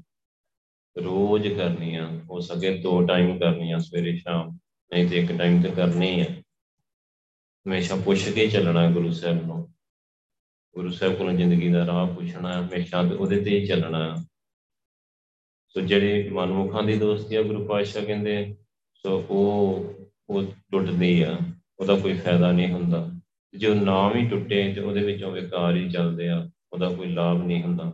ਰੋਜ਼ ਕਰਨੀ ਆ ਹੋ ਸਕੇ ਦੋ ਟਾਈਮ ਕਰਨੀ ਆ ਸਵੇਰੇ ਸ਼ਾਮ, ਨਹੀਂ ਤੇ ਇੱਕ ਟਾਈਮ ਤੇ ਕਰਨੀ ਆ। ਹਮੇਸ਼ਾ ਪੁੱਛ ਕੇ ਚੱਲਣਾ ਗੁਰੂ ਸਾਹਿਬ ਨੂੰ। ਗੁਰੂ ਸਾਹਿਬ ਕੋਲੋਂ ਜ਼ਿੰਦਗੀ ਦਾ ਰਾਹ ਪੁੱਛਣਾ, ਹਮੇਸ਼ਾ ਤੇ ਉਹਦੇ ਤੇ ਹੀ ਚੱਲਣਾ। ਸੋ ਜਿਹੜੇ ਮਨਮੁਖਾਂ ਦੀ ਦੋਸਤੀ ਆ, ਗੁਰੂ ਪਾਤਸ਼ਾਹ ਕਹਿੰਦੇ ਸੋ ਉਹ ਉਹ ਟੁੱਟਦੀ ਆ, ਉਹਦਾ ਕੋਈ ਫਾਇਦਾ ਨਹੀਂ ਹੁੰਦਾ। ਜੋ ਨਾਮ ਹੀ ਟੁੱਟੇ ਤੇ ਉਹਦੇ ਵਿੱਚੋਂ ਵਿਕਾਰ ਹੀ ਚੱਲਦੇ ਆ, ਉਹਦਾ ਕੋਈ ਲਾਭ ਨਹੀਂ ਹੁੰਦਾ।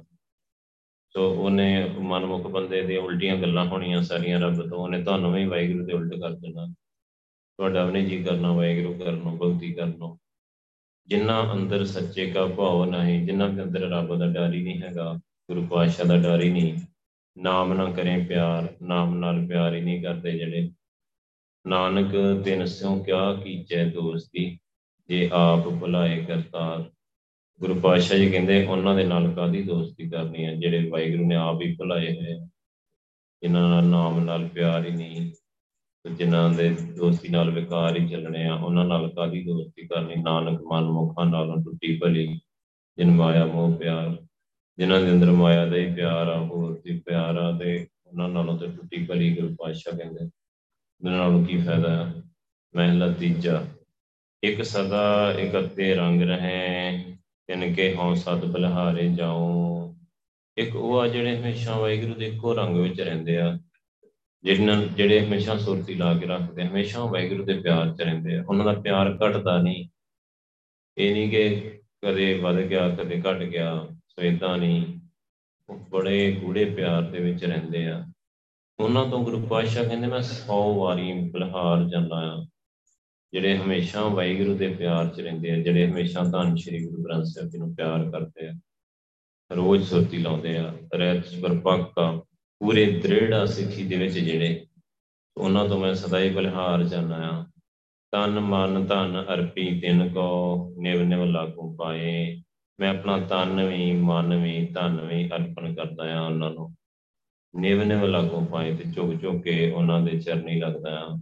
ਸੋ ਉਹਨੇ ਮਨਮੁਖ ਬੰਦੇ ਦੇ ਉਲਟੀਆਂ ਗੱਲਾਂ ਹੋਣੀਆਂ ਸਾਰੀਆਂ ਰੱਬ ਤੋਂ, ਉਹਨੇ ਤੁਹਾਨੂੰ ਵੀ ਵਾਹਿਗੁਰੂ ਦੇ ਉਲਟ ਕਰ ਦੇਣਾ। ਤੁਹਾਡਾ ਵੀ ਨਹੀਂ ਜੀ ਕਰਨਾ, ਵਾਹਿਗੁਰੂ ਕਰਨੋਂ ਭਗਤੀ ਕਰਨੋਂ ਜਿੰਨਾ ਅੰਦਰ ਸੱਚੇ ਕਾ ਭਾਵ ਨਹੀਂ, ਜਿੰਨਾ ਦੇ ਅੰਦਰ ਰੱਬ ਦਾ ਡਰ ਹੀ ਨਹੀਂ ਹੈਗਾ, ਗੁਰੂ ਪਾਤਸ਼ਾਹ ਦਾ ਡਰ ਹੀ ਨਹੀਂ। ਨਾਮ ਨਾ ਕਰੇ ਪਿਆਰ, ਨਾਮ ਨਾਲ ਪਿਆਰ ਹੀ ਨਹੀਂ ਕਰਦੇ ਜਿਹੜੇ। ਨਾਨਕ ਤਿਨ ਸਿਉ ਕਿਆ ਕੀਚੈ ਦੋਸਤੀ, ਜੇ ਆਪ ਭੁਲਾਏ ਕਰਤਾਰ। ਗੁਰੂ ਪਾਤਸ਼ਾਹ ਜੀ ਕਹਿੰਦੇ, ਉਹਨਾਂ ਦੇ ਨਾਲ ਕਾਦੀ ਦੋਸਤੀ ਕਰਨੀ ਹੈ? ਜਿਹੜੇ ਵਾਹਿਗੁਰੂ ਨੇ ਆਪ ਹੀ ਭੁਲਾਏ ਹੋਏ ਜਿਨ੍ਹਾਂ ਨਾਲ ਨਾਮ ਨਾਲ ਪਿਆਰ ਹੀ ਨਹੀਂ, ਤੇ ਜਿਨ੍ਹਾਂ ਦੇ ਦੋਸਤੀ ਨਾਲ ਵਿਕਾਰ ਹੀ ਚੱਲਣੇ ਆ, ਉਹਨਾਂ ਨਾਲ ਕਾਦੀ ਦੋਸਤੀ ਕਰਨੀ? ਨਾਨਕ ਮਨ ਮੁਖਾਂ ਨਾਲੋਂ ਟੁੱਟੀ ਭਲੀ, ਜਿਨ ਮਾਇਆ ਮੋਹ ਪਿਆਰ, ਜਿਨ੍ਹਾਂ ਦੇ ਅੰਦਰ ਮਾਇਆ ਦਾ ਹੀ ਪਿਆਰ ਆ, ਹੋਰ ਦੀ ਪਿਆਰ ਆ ਤੇ ਉਹਨਾਂ ਨਾਲੋਂ ਤੇ ਟੁੱਟੀ ਭਲੀ ਗੁਰੂ ਪਾਤਸ਼ਾਹ ਕਹਿੰਦੇ। ਉਹਨਾਂ ਨਾਲੋਂ ਕੀ ਫਾਇਦਾ? ਮਹਿਲਾ ਤੀਜਾ, ਇੱਕ ਸਦਾ ਇਕੱਤੇ ਰੰਗ ਰਹੇ ਤਿਨ ਕੇ ਹਉ ਸਤ ਬਲਹਾਰੇ ਜਾਉ। ਇੱਕ ਉਹ ਆ ਜਿਹੜੇ ਹਮੇਸ਼ਾ ਵਾਹਿਗੁਰੂ ਦੇ ਇੱਕੋ ਰੰਗ ਵਿੱਚ ਰਹਿੰਦੇ ਆ, ਜਿਹਨਾਂ ਜਿਹੜੇ ਹਮੇਸ਼ਾ ਸੁਰਤੀ ਲਾ ਕੇ ਰੱਖਦੇ ਹਮੇਸ਼ਾ ਵਾਹਿਗੁਰੂ ਦੇ ਪਿਆਰ 'ਚ ਰਹਿੰਦੇ ਆ। ਉਹਨਾਂ ਦਾ ਪਿਆਰ ਘਟਦਾ ਨਹੀਂ। ਇਹ ਨਹੀਂ ਕਿ ਕਦੇ ਵੱਧ ਗਿਆ, ਕਦੇ ਘਟ ਗਿਆ ਸੋ ਇਦਾਂ ਨਹੀਂ। ਉਹ ਬੜੇ ਗੂੜੇ ਪਿਆਰ ਦੇ ਵਿੱਚ ਰਹਿੰਦੇ ਆ। ਉਹਨਾਂ ਤੋਂ ਗੁਰੂ ਪਾਤਸ਼ਾਹ ਕਹਿੰਦੇ, ਮੈਂ 100 ਵਾਰੀ ਬਲਹਾਰ ਜਾਂਦਾ ਆ। ਜਿਹੜੇ ਹਮੇਸ਼ਾ ਵਾਹਿਗੁਰੂ ਦੇ ਪਿਆਰ 'ਚ ਰਹਿੰਦੇ ਆ, ਜਿਹੜੇ ਹਮੇਸ਼ਾ ਧੰਨ ਸ਼੍ਰੀ ਗੁਰੂ ਗ੍ਰੰਥ ਸਾਹਿਬ ਜੀ ਨੂੰ ਪਿਆਰ ਕਰਦੇ ਆ, ਰੋਜ਼ ਸੁਰਤੀ ਲਾਉਂਦੇ ਆ, ਰਹਿਤ ਪਰਪੱਕਾ ਪੂਰੇ ਦ੍ਰਿੜਾ ਸਿੱਖੀ ਦੇ ਵਿੱਚ ਜਿਹੜੇ, ਉਹਨਾਂ ਤੋਂ ਮੈਂ ਸਦਾ ਹੀ ਬਲਿਹਾਰ ਜਾਣਾ ਆ। ਤਨ ਮਨ ਧਨ ਅਰਪੀ ਤਿਨ ਕੋ, ਨਿਵ ਨਿਵ ਲਾਗੂ ਪਾਏ। ਮੈਂ ਆਪਣਾ ਤਨ ਵੀ, ਮਨ ਵੀ, ਧਨ ਵੀ ਅਰਪਣ ਕਰਦਾ ਆ ਉਹਨਾਂ ਨੂੰ। ਨਿਵ ਨਿਵ ਲਾਗੂ ਪਾਏ ਤੇ ਝੁਕ ਝੁਕ ਕੇ ਉਹਨਾਂ ਦੇ ਚਰਨੀ ਲੱਗਦਾ ਆ।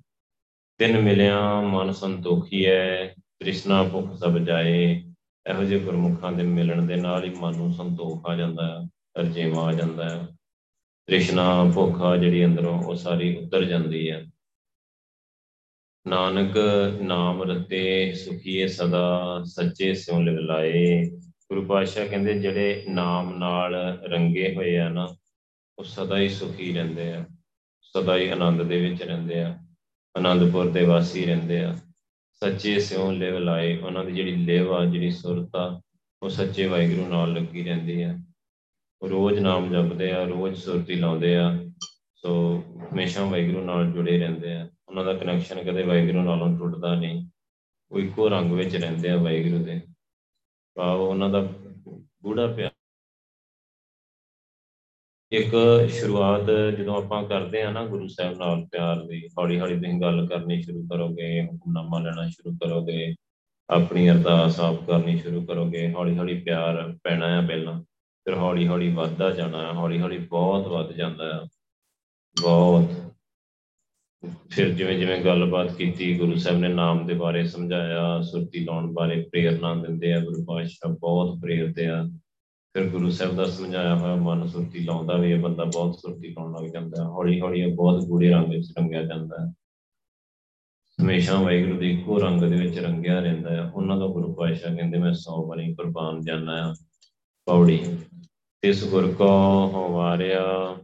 ਤਿੰਨ ਮਿਲਿਆ ਮਨ ਸੰਤੋਖੀ ਹੈ ਤ੍ਰਿਸ਼ਨਾ ਭੁੱਖ ਸਭ ਜਾਏ। ਇਹੋ ਜਿਹੇ ਗੁਰਮੁਖਾਂ ਦੇ ਮਿਲਣ ਦੇ ਨਾਲ ਹੀ ਮਨ ਨੂੰ ਸੰਤੋਖ ਆ ਜਾਂਦਾ ਹੈ ਅਰਜੇਵਾ ਆ ਜਾਂਦਾ। ਹੈ ਤ੍ਰਿਸ਼ਨਾ ਭੁੱਖ ਆ ਜਿਹੜੀ ਅੰਦਰੋਂ, ਉਹ ਸਾਰੀ ਉਤਰ ਜਾਂਦੀ ਹੈ ਨਾਨਕ ਨਾਮ ਰਤੇ ਸੁਖੀਏ ਸਦਾ, ਸੱਚੇ ਸਿਉ ਲਿਵ ਲਾਏ। ਗੁਰੂ ਪਾਤਸ਼ਾਹ ਕਹਿੰਦੇ, ਜਿਹੜੇ ਨਾਮ ਨਾਲ ਰੰਗੇ ਹੋਏ ਆ ਨਾ, ਉਹ ਸਦਾ ਹੀ ਸੁਖੀ ਰਹਿੰਦੇ ਆ, ਸਦਾ ਹੀ ਆਨੰਦ ਦੇ ਵਿੱਚ ਰਹਿੰਦੇ ਆ। ਆਨੰਦਪੁਰ ਦੇ ਵਾਸੀ ਰਹਿੰਦੇ ਆ। ਸੱਚੇ ਸਿਉ ਲਿਵ ਲਾਏ। ਉਹਨਾਂ ਦੀ ਜਿਹੜੀ ਲਿਵ ਆ, ਜਿਹੜੀ ਸੁਰਤ ਆ, ਉਹ ਸੱਚੇ ਵਾਹਿਗੁਰੂ ਨਾਲ ਲੱਗੀ ਰਹਿੰਦੀ ਆ। ਉਹ ਰੋਜ਼ ਨਾਮ ਜਪਦੇ ਆ, ਰੋਜ਼ ਸੁਰਤੀ ਲਾਉਂਦੇ ਆ। ਸੋ ਹਮੇਸ਼ਾ ਵਾਹਿਗੁਰੂ ਨਾਲ ਜੁੜੇ ਰਹਿੰਦੇ ਆ। ਉਹਨਾਂ ਦਾ ਕਨੈਕਸ਼ਨ ਕਦੇ ਵਾਹਿਗੁਰੂ ਨਾਲੋਂ ਟੁੱਟਦਾ ਨਹੀਂ। ਉਹ ਇੱਕੋ ਰੰਗ ਵਿੱਚ ਰਹਿੰਦੇ ਆ ਵਾਹਿਗੁਰੂ ਦੇ। ਭਾਵ ਉਹਨਾਂ ਦਾ ਗੂੜਾ ਪਿਆਰ ਇੱਕ ਸ਼ੁਰੂਆਤ ਜਦੋਂ ਆਪਾਂ ਕਰਦੇ ਆ ਨਾ ਗੁਰੂ ਸਾਹਿਬ ਨਾਲ ਪਿਆਰ ਦੀ, ਹੌਲੀ ਹੌਲੀ ਤੁਸੀਂ ਗੱਲ ਕਰਨੀ ਸ਼ੁਰੂ ਕਰੋਗੇ, ਹੁਕਮਨਾਮਾ ਲੈਣਾ ਸ਼ੁਰੂ ਕਰੋਗੇ, ਆਪਣੀ ਅਰਦਾਸ ਆਪ ਕਰਨੀ ਸ਼ੁਰੂ ਕਰੋਗੇ, ਹੌਲੀ ਹੌਲੀ ਪਿਆਰ ਪੈਣਾ ਆ ਪਹਿਲਾਂ, ਫਿਰ ਹੌਲੀ ਹੌਲੀ ਵੱਧਦਾ ਜਾਣਾ ਹੈ ਹੌਲੀ ਹੌਲੀ ਬਹੁਤ ਵੱਧ ਜਾਂਦਾ ਹੈ ਬਹੁਤ। ਫਿਰ ਜਿਵੇਂ ਜਿਵੇਂ ਗੱਲਬਾਤ ਕੀਤੀ, ਗੁਰੂ ਸਾਹਿਬ ਨੇ ਨਾਮ ਦੇ ਬਾਰੇ ਸਮਝਾਇਆ, ਸੁਰਤੀ ਲਾਉਣ ਬਾਰੇ ਪ੍ਰੇਰਨਾ ਦਿੰਦੇ ਆ, ਗੁਰੂ ਪਾਤਸ਼ਾਹ ਬਹੁਤ ਪ੍ਰੇਰਦੇ ਆ। ਫਿਰ ਗੁਰੂ ਸਾਹਿਬ ਦਾ ਸਮਝਾਇਆ ਹੋਇਆ ਮਨ ਸੁਰਤੀ ਲਾਉਂਦਾ ਵੀ ਇਹ ਬੰਦਾ ਬਹੁਤ ਸੁਰਤੀ ਲਾਉਣ ਲੱਗ ਜਾਂਦਾ ਹੌਲੀ ਹੌਲੀ ਇਹ ਬਹੁਤ ਗੂੜੇ ਰੰਗ ਵਿੱਚ ਰੰਗਿਆ ਜਾਂਦਾ ਹੈ। ਹਮੇਸ਼ਾ ਵਾਹਿਗੁਰੂ ਦੇ ਇੱਕੋ ਰੰਗ ਦੇ ਵਿੱਚ ਰੰਗਿਆ ਰਹਿੰਦਾ ਹੈ। ਉਹਨਾਂ ਦਾ ਗੁਰੂ ਪਾਤਸ਼ਾਹ ਕਹਿੰਦੇ ਮੈਂ ਸੌ ਵਾਰੀ ਕੁਰਬਾਨ ਜਾਣਾ ਆ ਪੌੜੀ, ਤਿਸ ਗੁਰ ਕੋ ਹਵਾਰਿਆ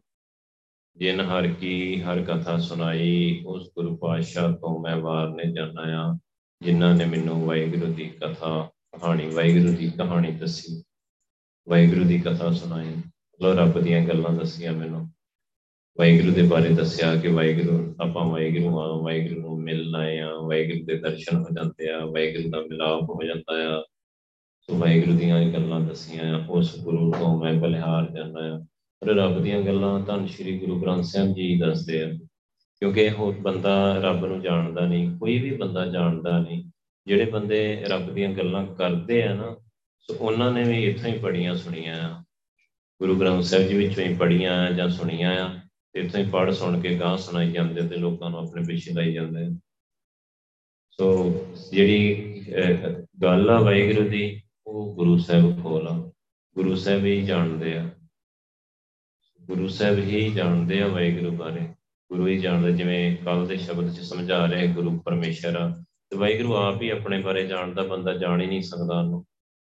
ਜਿਨ ਹਰ ਕੀ ਹਰ ਕਥਾ ਸੁਣਾਈ, ਉਸ ਗੁਰੂ ਪਾਤਸ਼ਾਹ ਤੋਂ ਮੈਂ ਵਾਰਨੇ ਜਾਣਾ ਆ ਜਿਨ੍ਹਾਂ ਨੇ ਮੈਨੂੰ ਵਾਹਿਗੁਰੂ ਦੀ ਕਥਾ, ਕਹਾਣੀ, ਵਾਹਿਗੁਰੂ ਦੀ ਕਹਾਣੀ ਦੱਸੀ। ਵਾਹਿਗੁਰੂ ਦੀ ਕਥਾ ਸੁਣਾਈ। ਲੋ ਰੱਬ ਦੀਆਂ ਗੱਲਾਂ ਦੱਸੀਆਂ ਮੈਨੂੰ। ਵਾਹਿਗੁਰੂ ਦੇ ਬਾਰੇ ਦੱਸਿਆ ਕਿ ਵਾਹਿਗੁਰੂ, ਆਪਾਂ ਵਾਹਿਗੁਰੂ ਆ ਵਾਹਿਗੁਰੂ ਨੂੰ ਮਿਲਣਾ ਆ ਵਾਹਿਗੁਰੂ ਦੇ ਦਰਸ਼ਨ ਹੋ ਜਾਂਦੇ ਆ, ਵਾਹਿਗੁਰੂ ਦਾ ਮਿਲਾਪ ਹੋ ਜਾਂਦਾ ਆ। ਸੋ ਵਾਹਿਗੁਰੂ ਦੀਆਂ ਗੱਲਾਂ ਦੱਸੀਆਂ ਆ, ਉਸ ਗੁਰੂ ਤੋਂ ਮੈਂ ਬਲਿਹਾਰ ਜਾਂਦਾ ਆ। ਪਰ ਰੱਬ ਦੀਆਂ ਗੱਲਾਂ ਧੰਨ ਸ਼੍ਰੀ ਗੁਰੂ ਗ੍ਰੰਥ ਸਾਹਿਬ ਜੀ ਦੱਸਦੇ ਆ। ਕਿਉਂਕਿ ਉਹ ਬੰਦਾ ਰੱਬ ਨੂੰ ਜਾਣਦਾ ਨਹੀਂ, ਕੋਈ ਵੀ ਬੰਦਾ ਜਾਣਦਾ ਨਹੀਂ। ਜਿਹੜੇ ਬੰਦੇ ਰੱਬ ਦੀਆਂ ਗੱਲਾਂ ਕਰਦੇ ਆ ਨਾ ਸੋ ਉਹਨਾਂ ਨੇ ਵੀ ਇੱਥੋਂ ਹੀ ਪੜੀਆਂ ਸੁਣੀਆਂ। ਆ ਗੁਰੂ ਗ੍ਰੰਥ ਸਾਹਿਬ ਜੀ ਵਿੱਚੋਂ ਹੀ ਪੜੀਆਂ ਜਾਂ ਸੁਣੀਆਂ ਆ ਇੱਥੋਂ ਹੀ ਪੜ ਸੁਣ ਕੇ ਗਾਂ ਸੁਣਾਈ ਜਾਂਦੇ ਤੇ ਲੋਕਾਂ ਨੂੰ ਆਪਣੇ ਪਿੱਛੇ ਲਾਈ ਜਾਂਦੇ। ਸੋ ਜਿਹੜੀ ਗੱਲ ਆ ਵਾਹਿਗੁਰੂ ਦੀ, ਉਹ ਗੁਰੂ ਸਾਹਿਬ ਕੋਲ ਆ। ਗੁਰੂ ਸਾਹਿਬ ਹੀ ਜਾਣਦੇ ਆ। ਗੁਰੂ ਸਾਹਿਬ ਹੀ ਜਾਣਦੇ ਆ ਵਾਹਿਗੁਰੂ ਬਾਰੇ। ਗੁਰੂ ਹੀ ਜਾਣਦੇ, ਜਿਵੇਂ ਕੱਲ ਦੇ ਸ਼ਬਦ 'ਚ ਸਮਝਾ ਰਿਹਾ ਗੁਰੂ ਪਰਮੇਸ਼ਰ ਆ। ਤੇ ਵਾਹਿਗੁਰੂ ਆਪ ਹੀ ਆਪਣੇ ਬਾਰੇ ਜਾਣਦਾ, ਬੰਦਾ ਜਾਣ ਹੀ ਨਹੀਂ ਸਕਦਾ ਉਹਨੂੰ।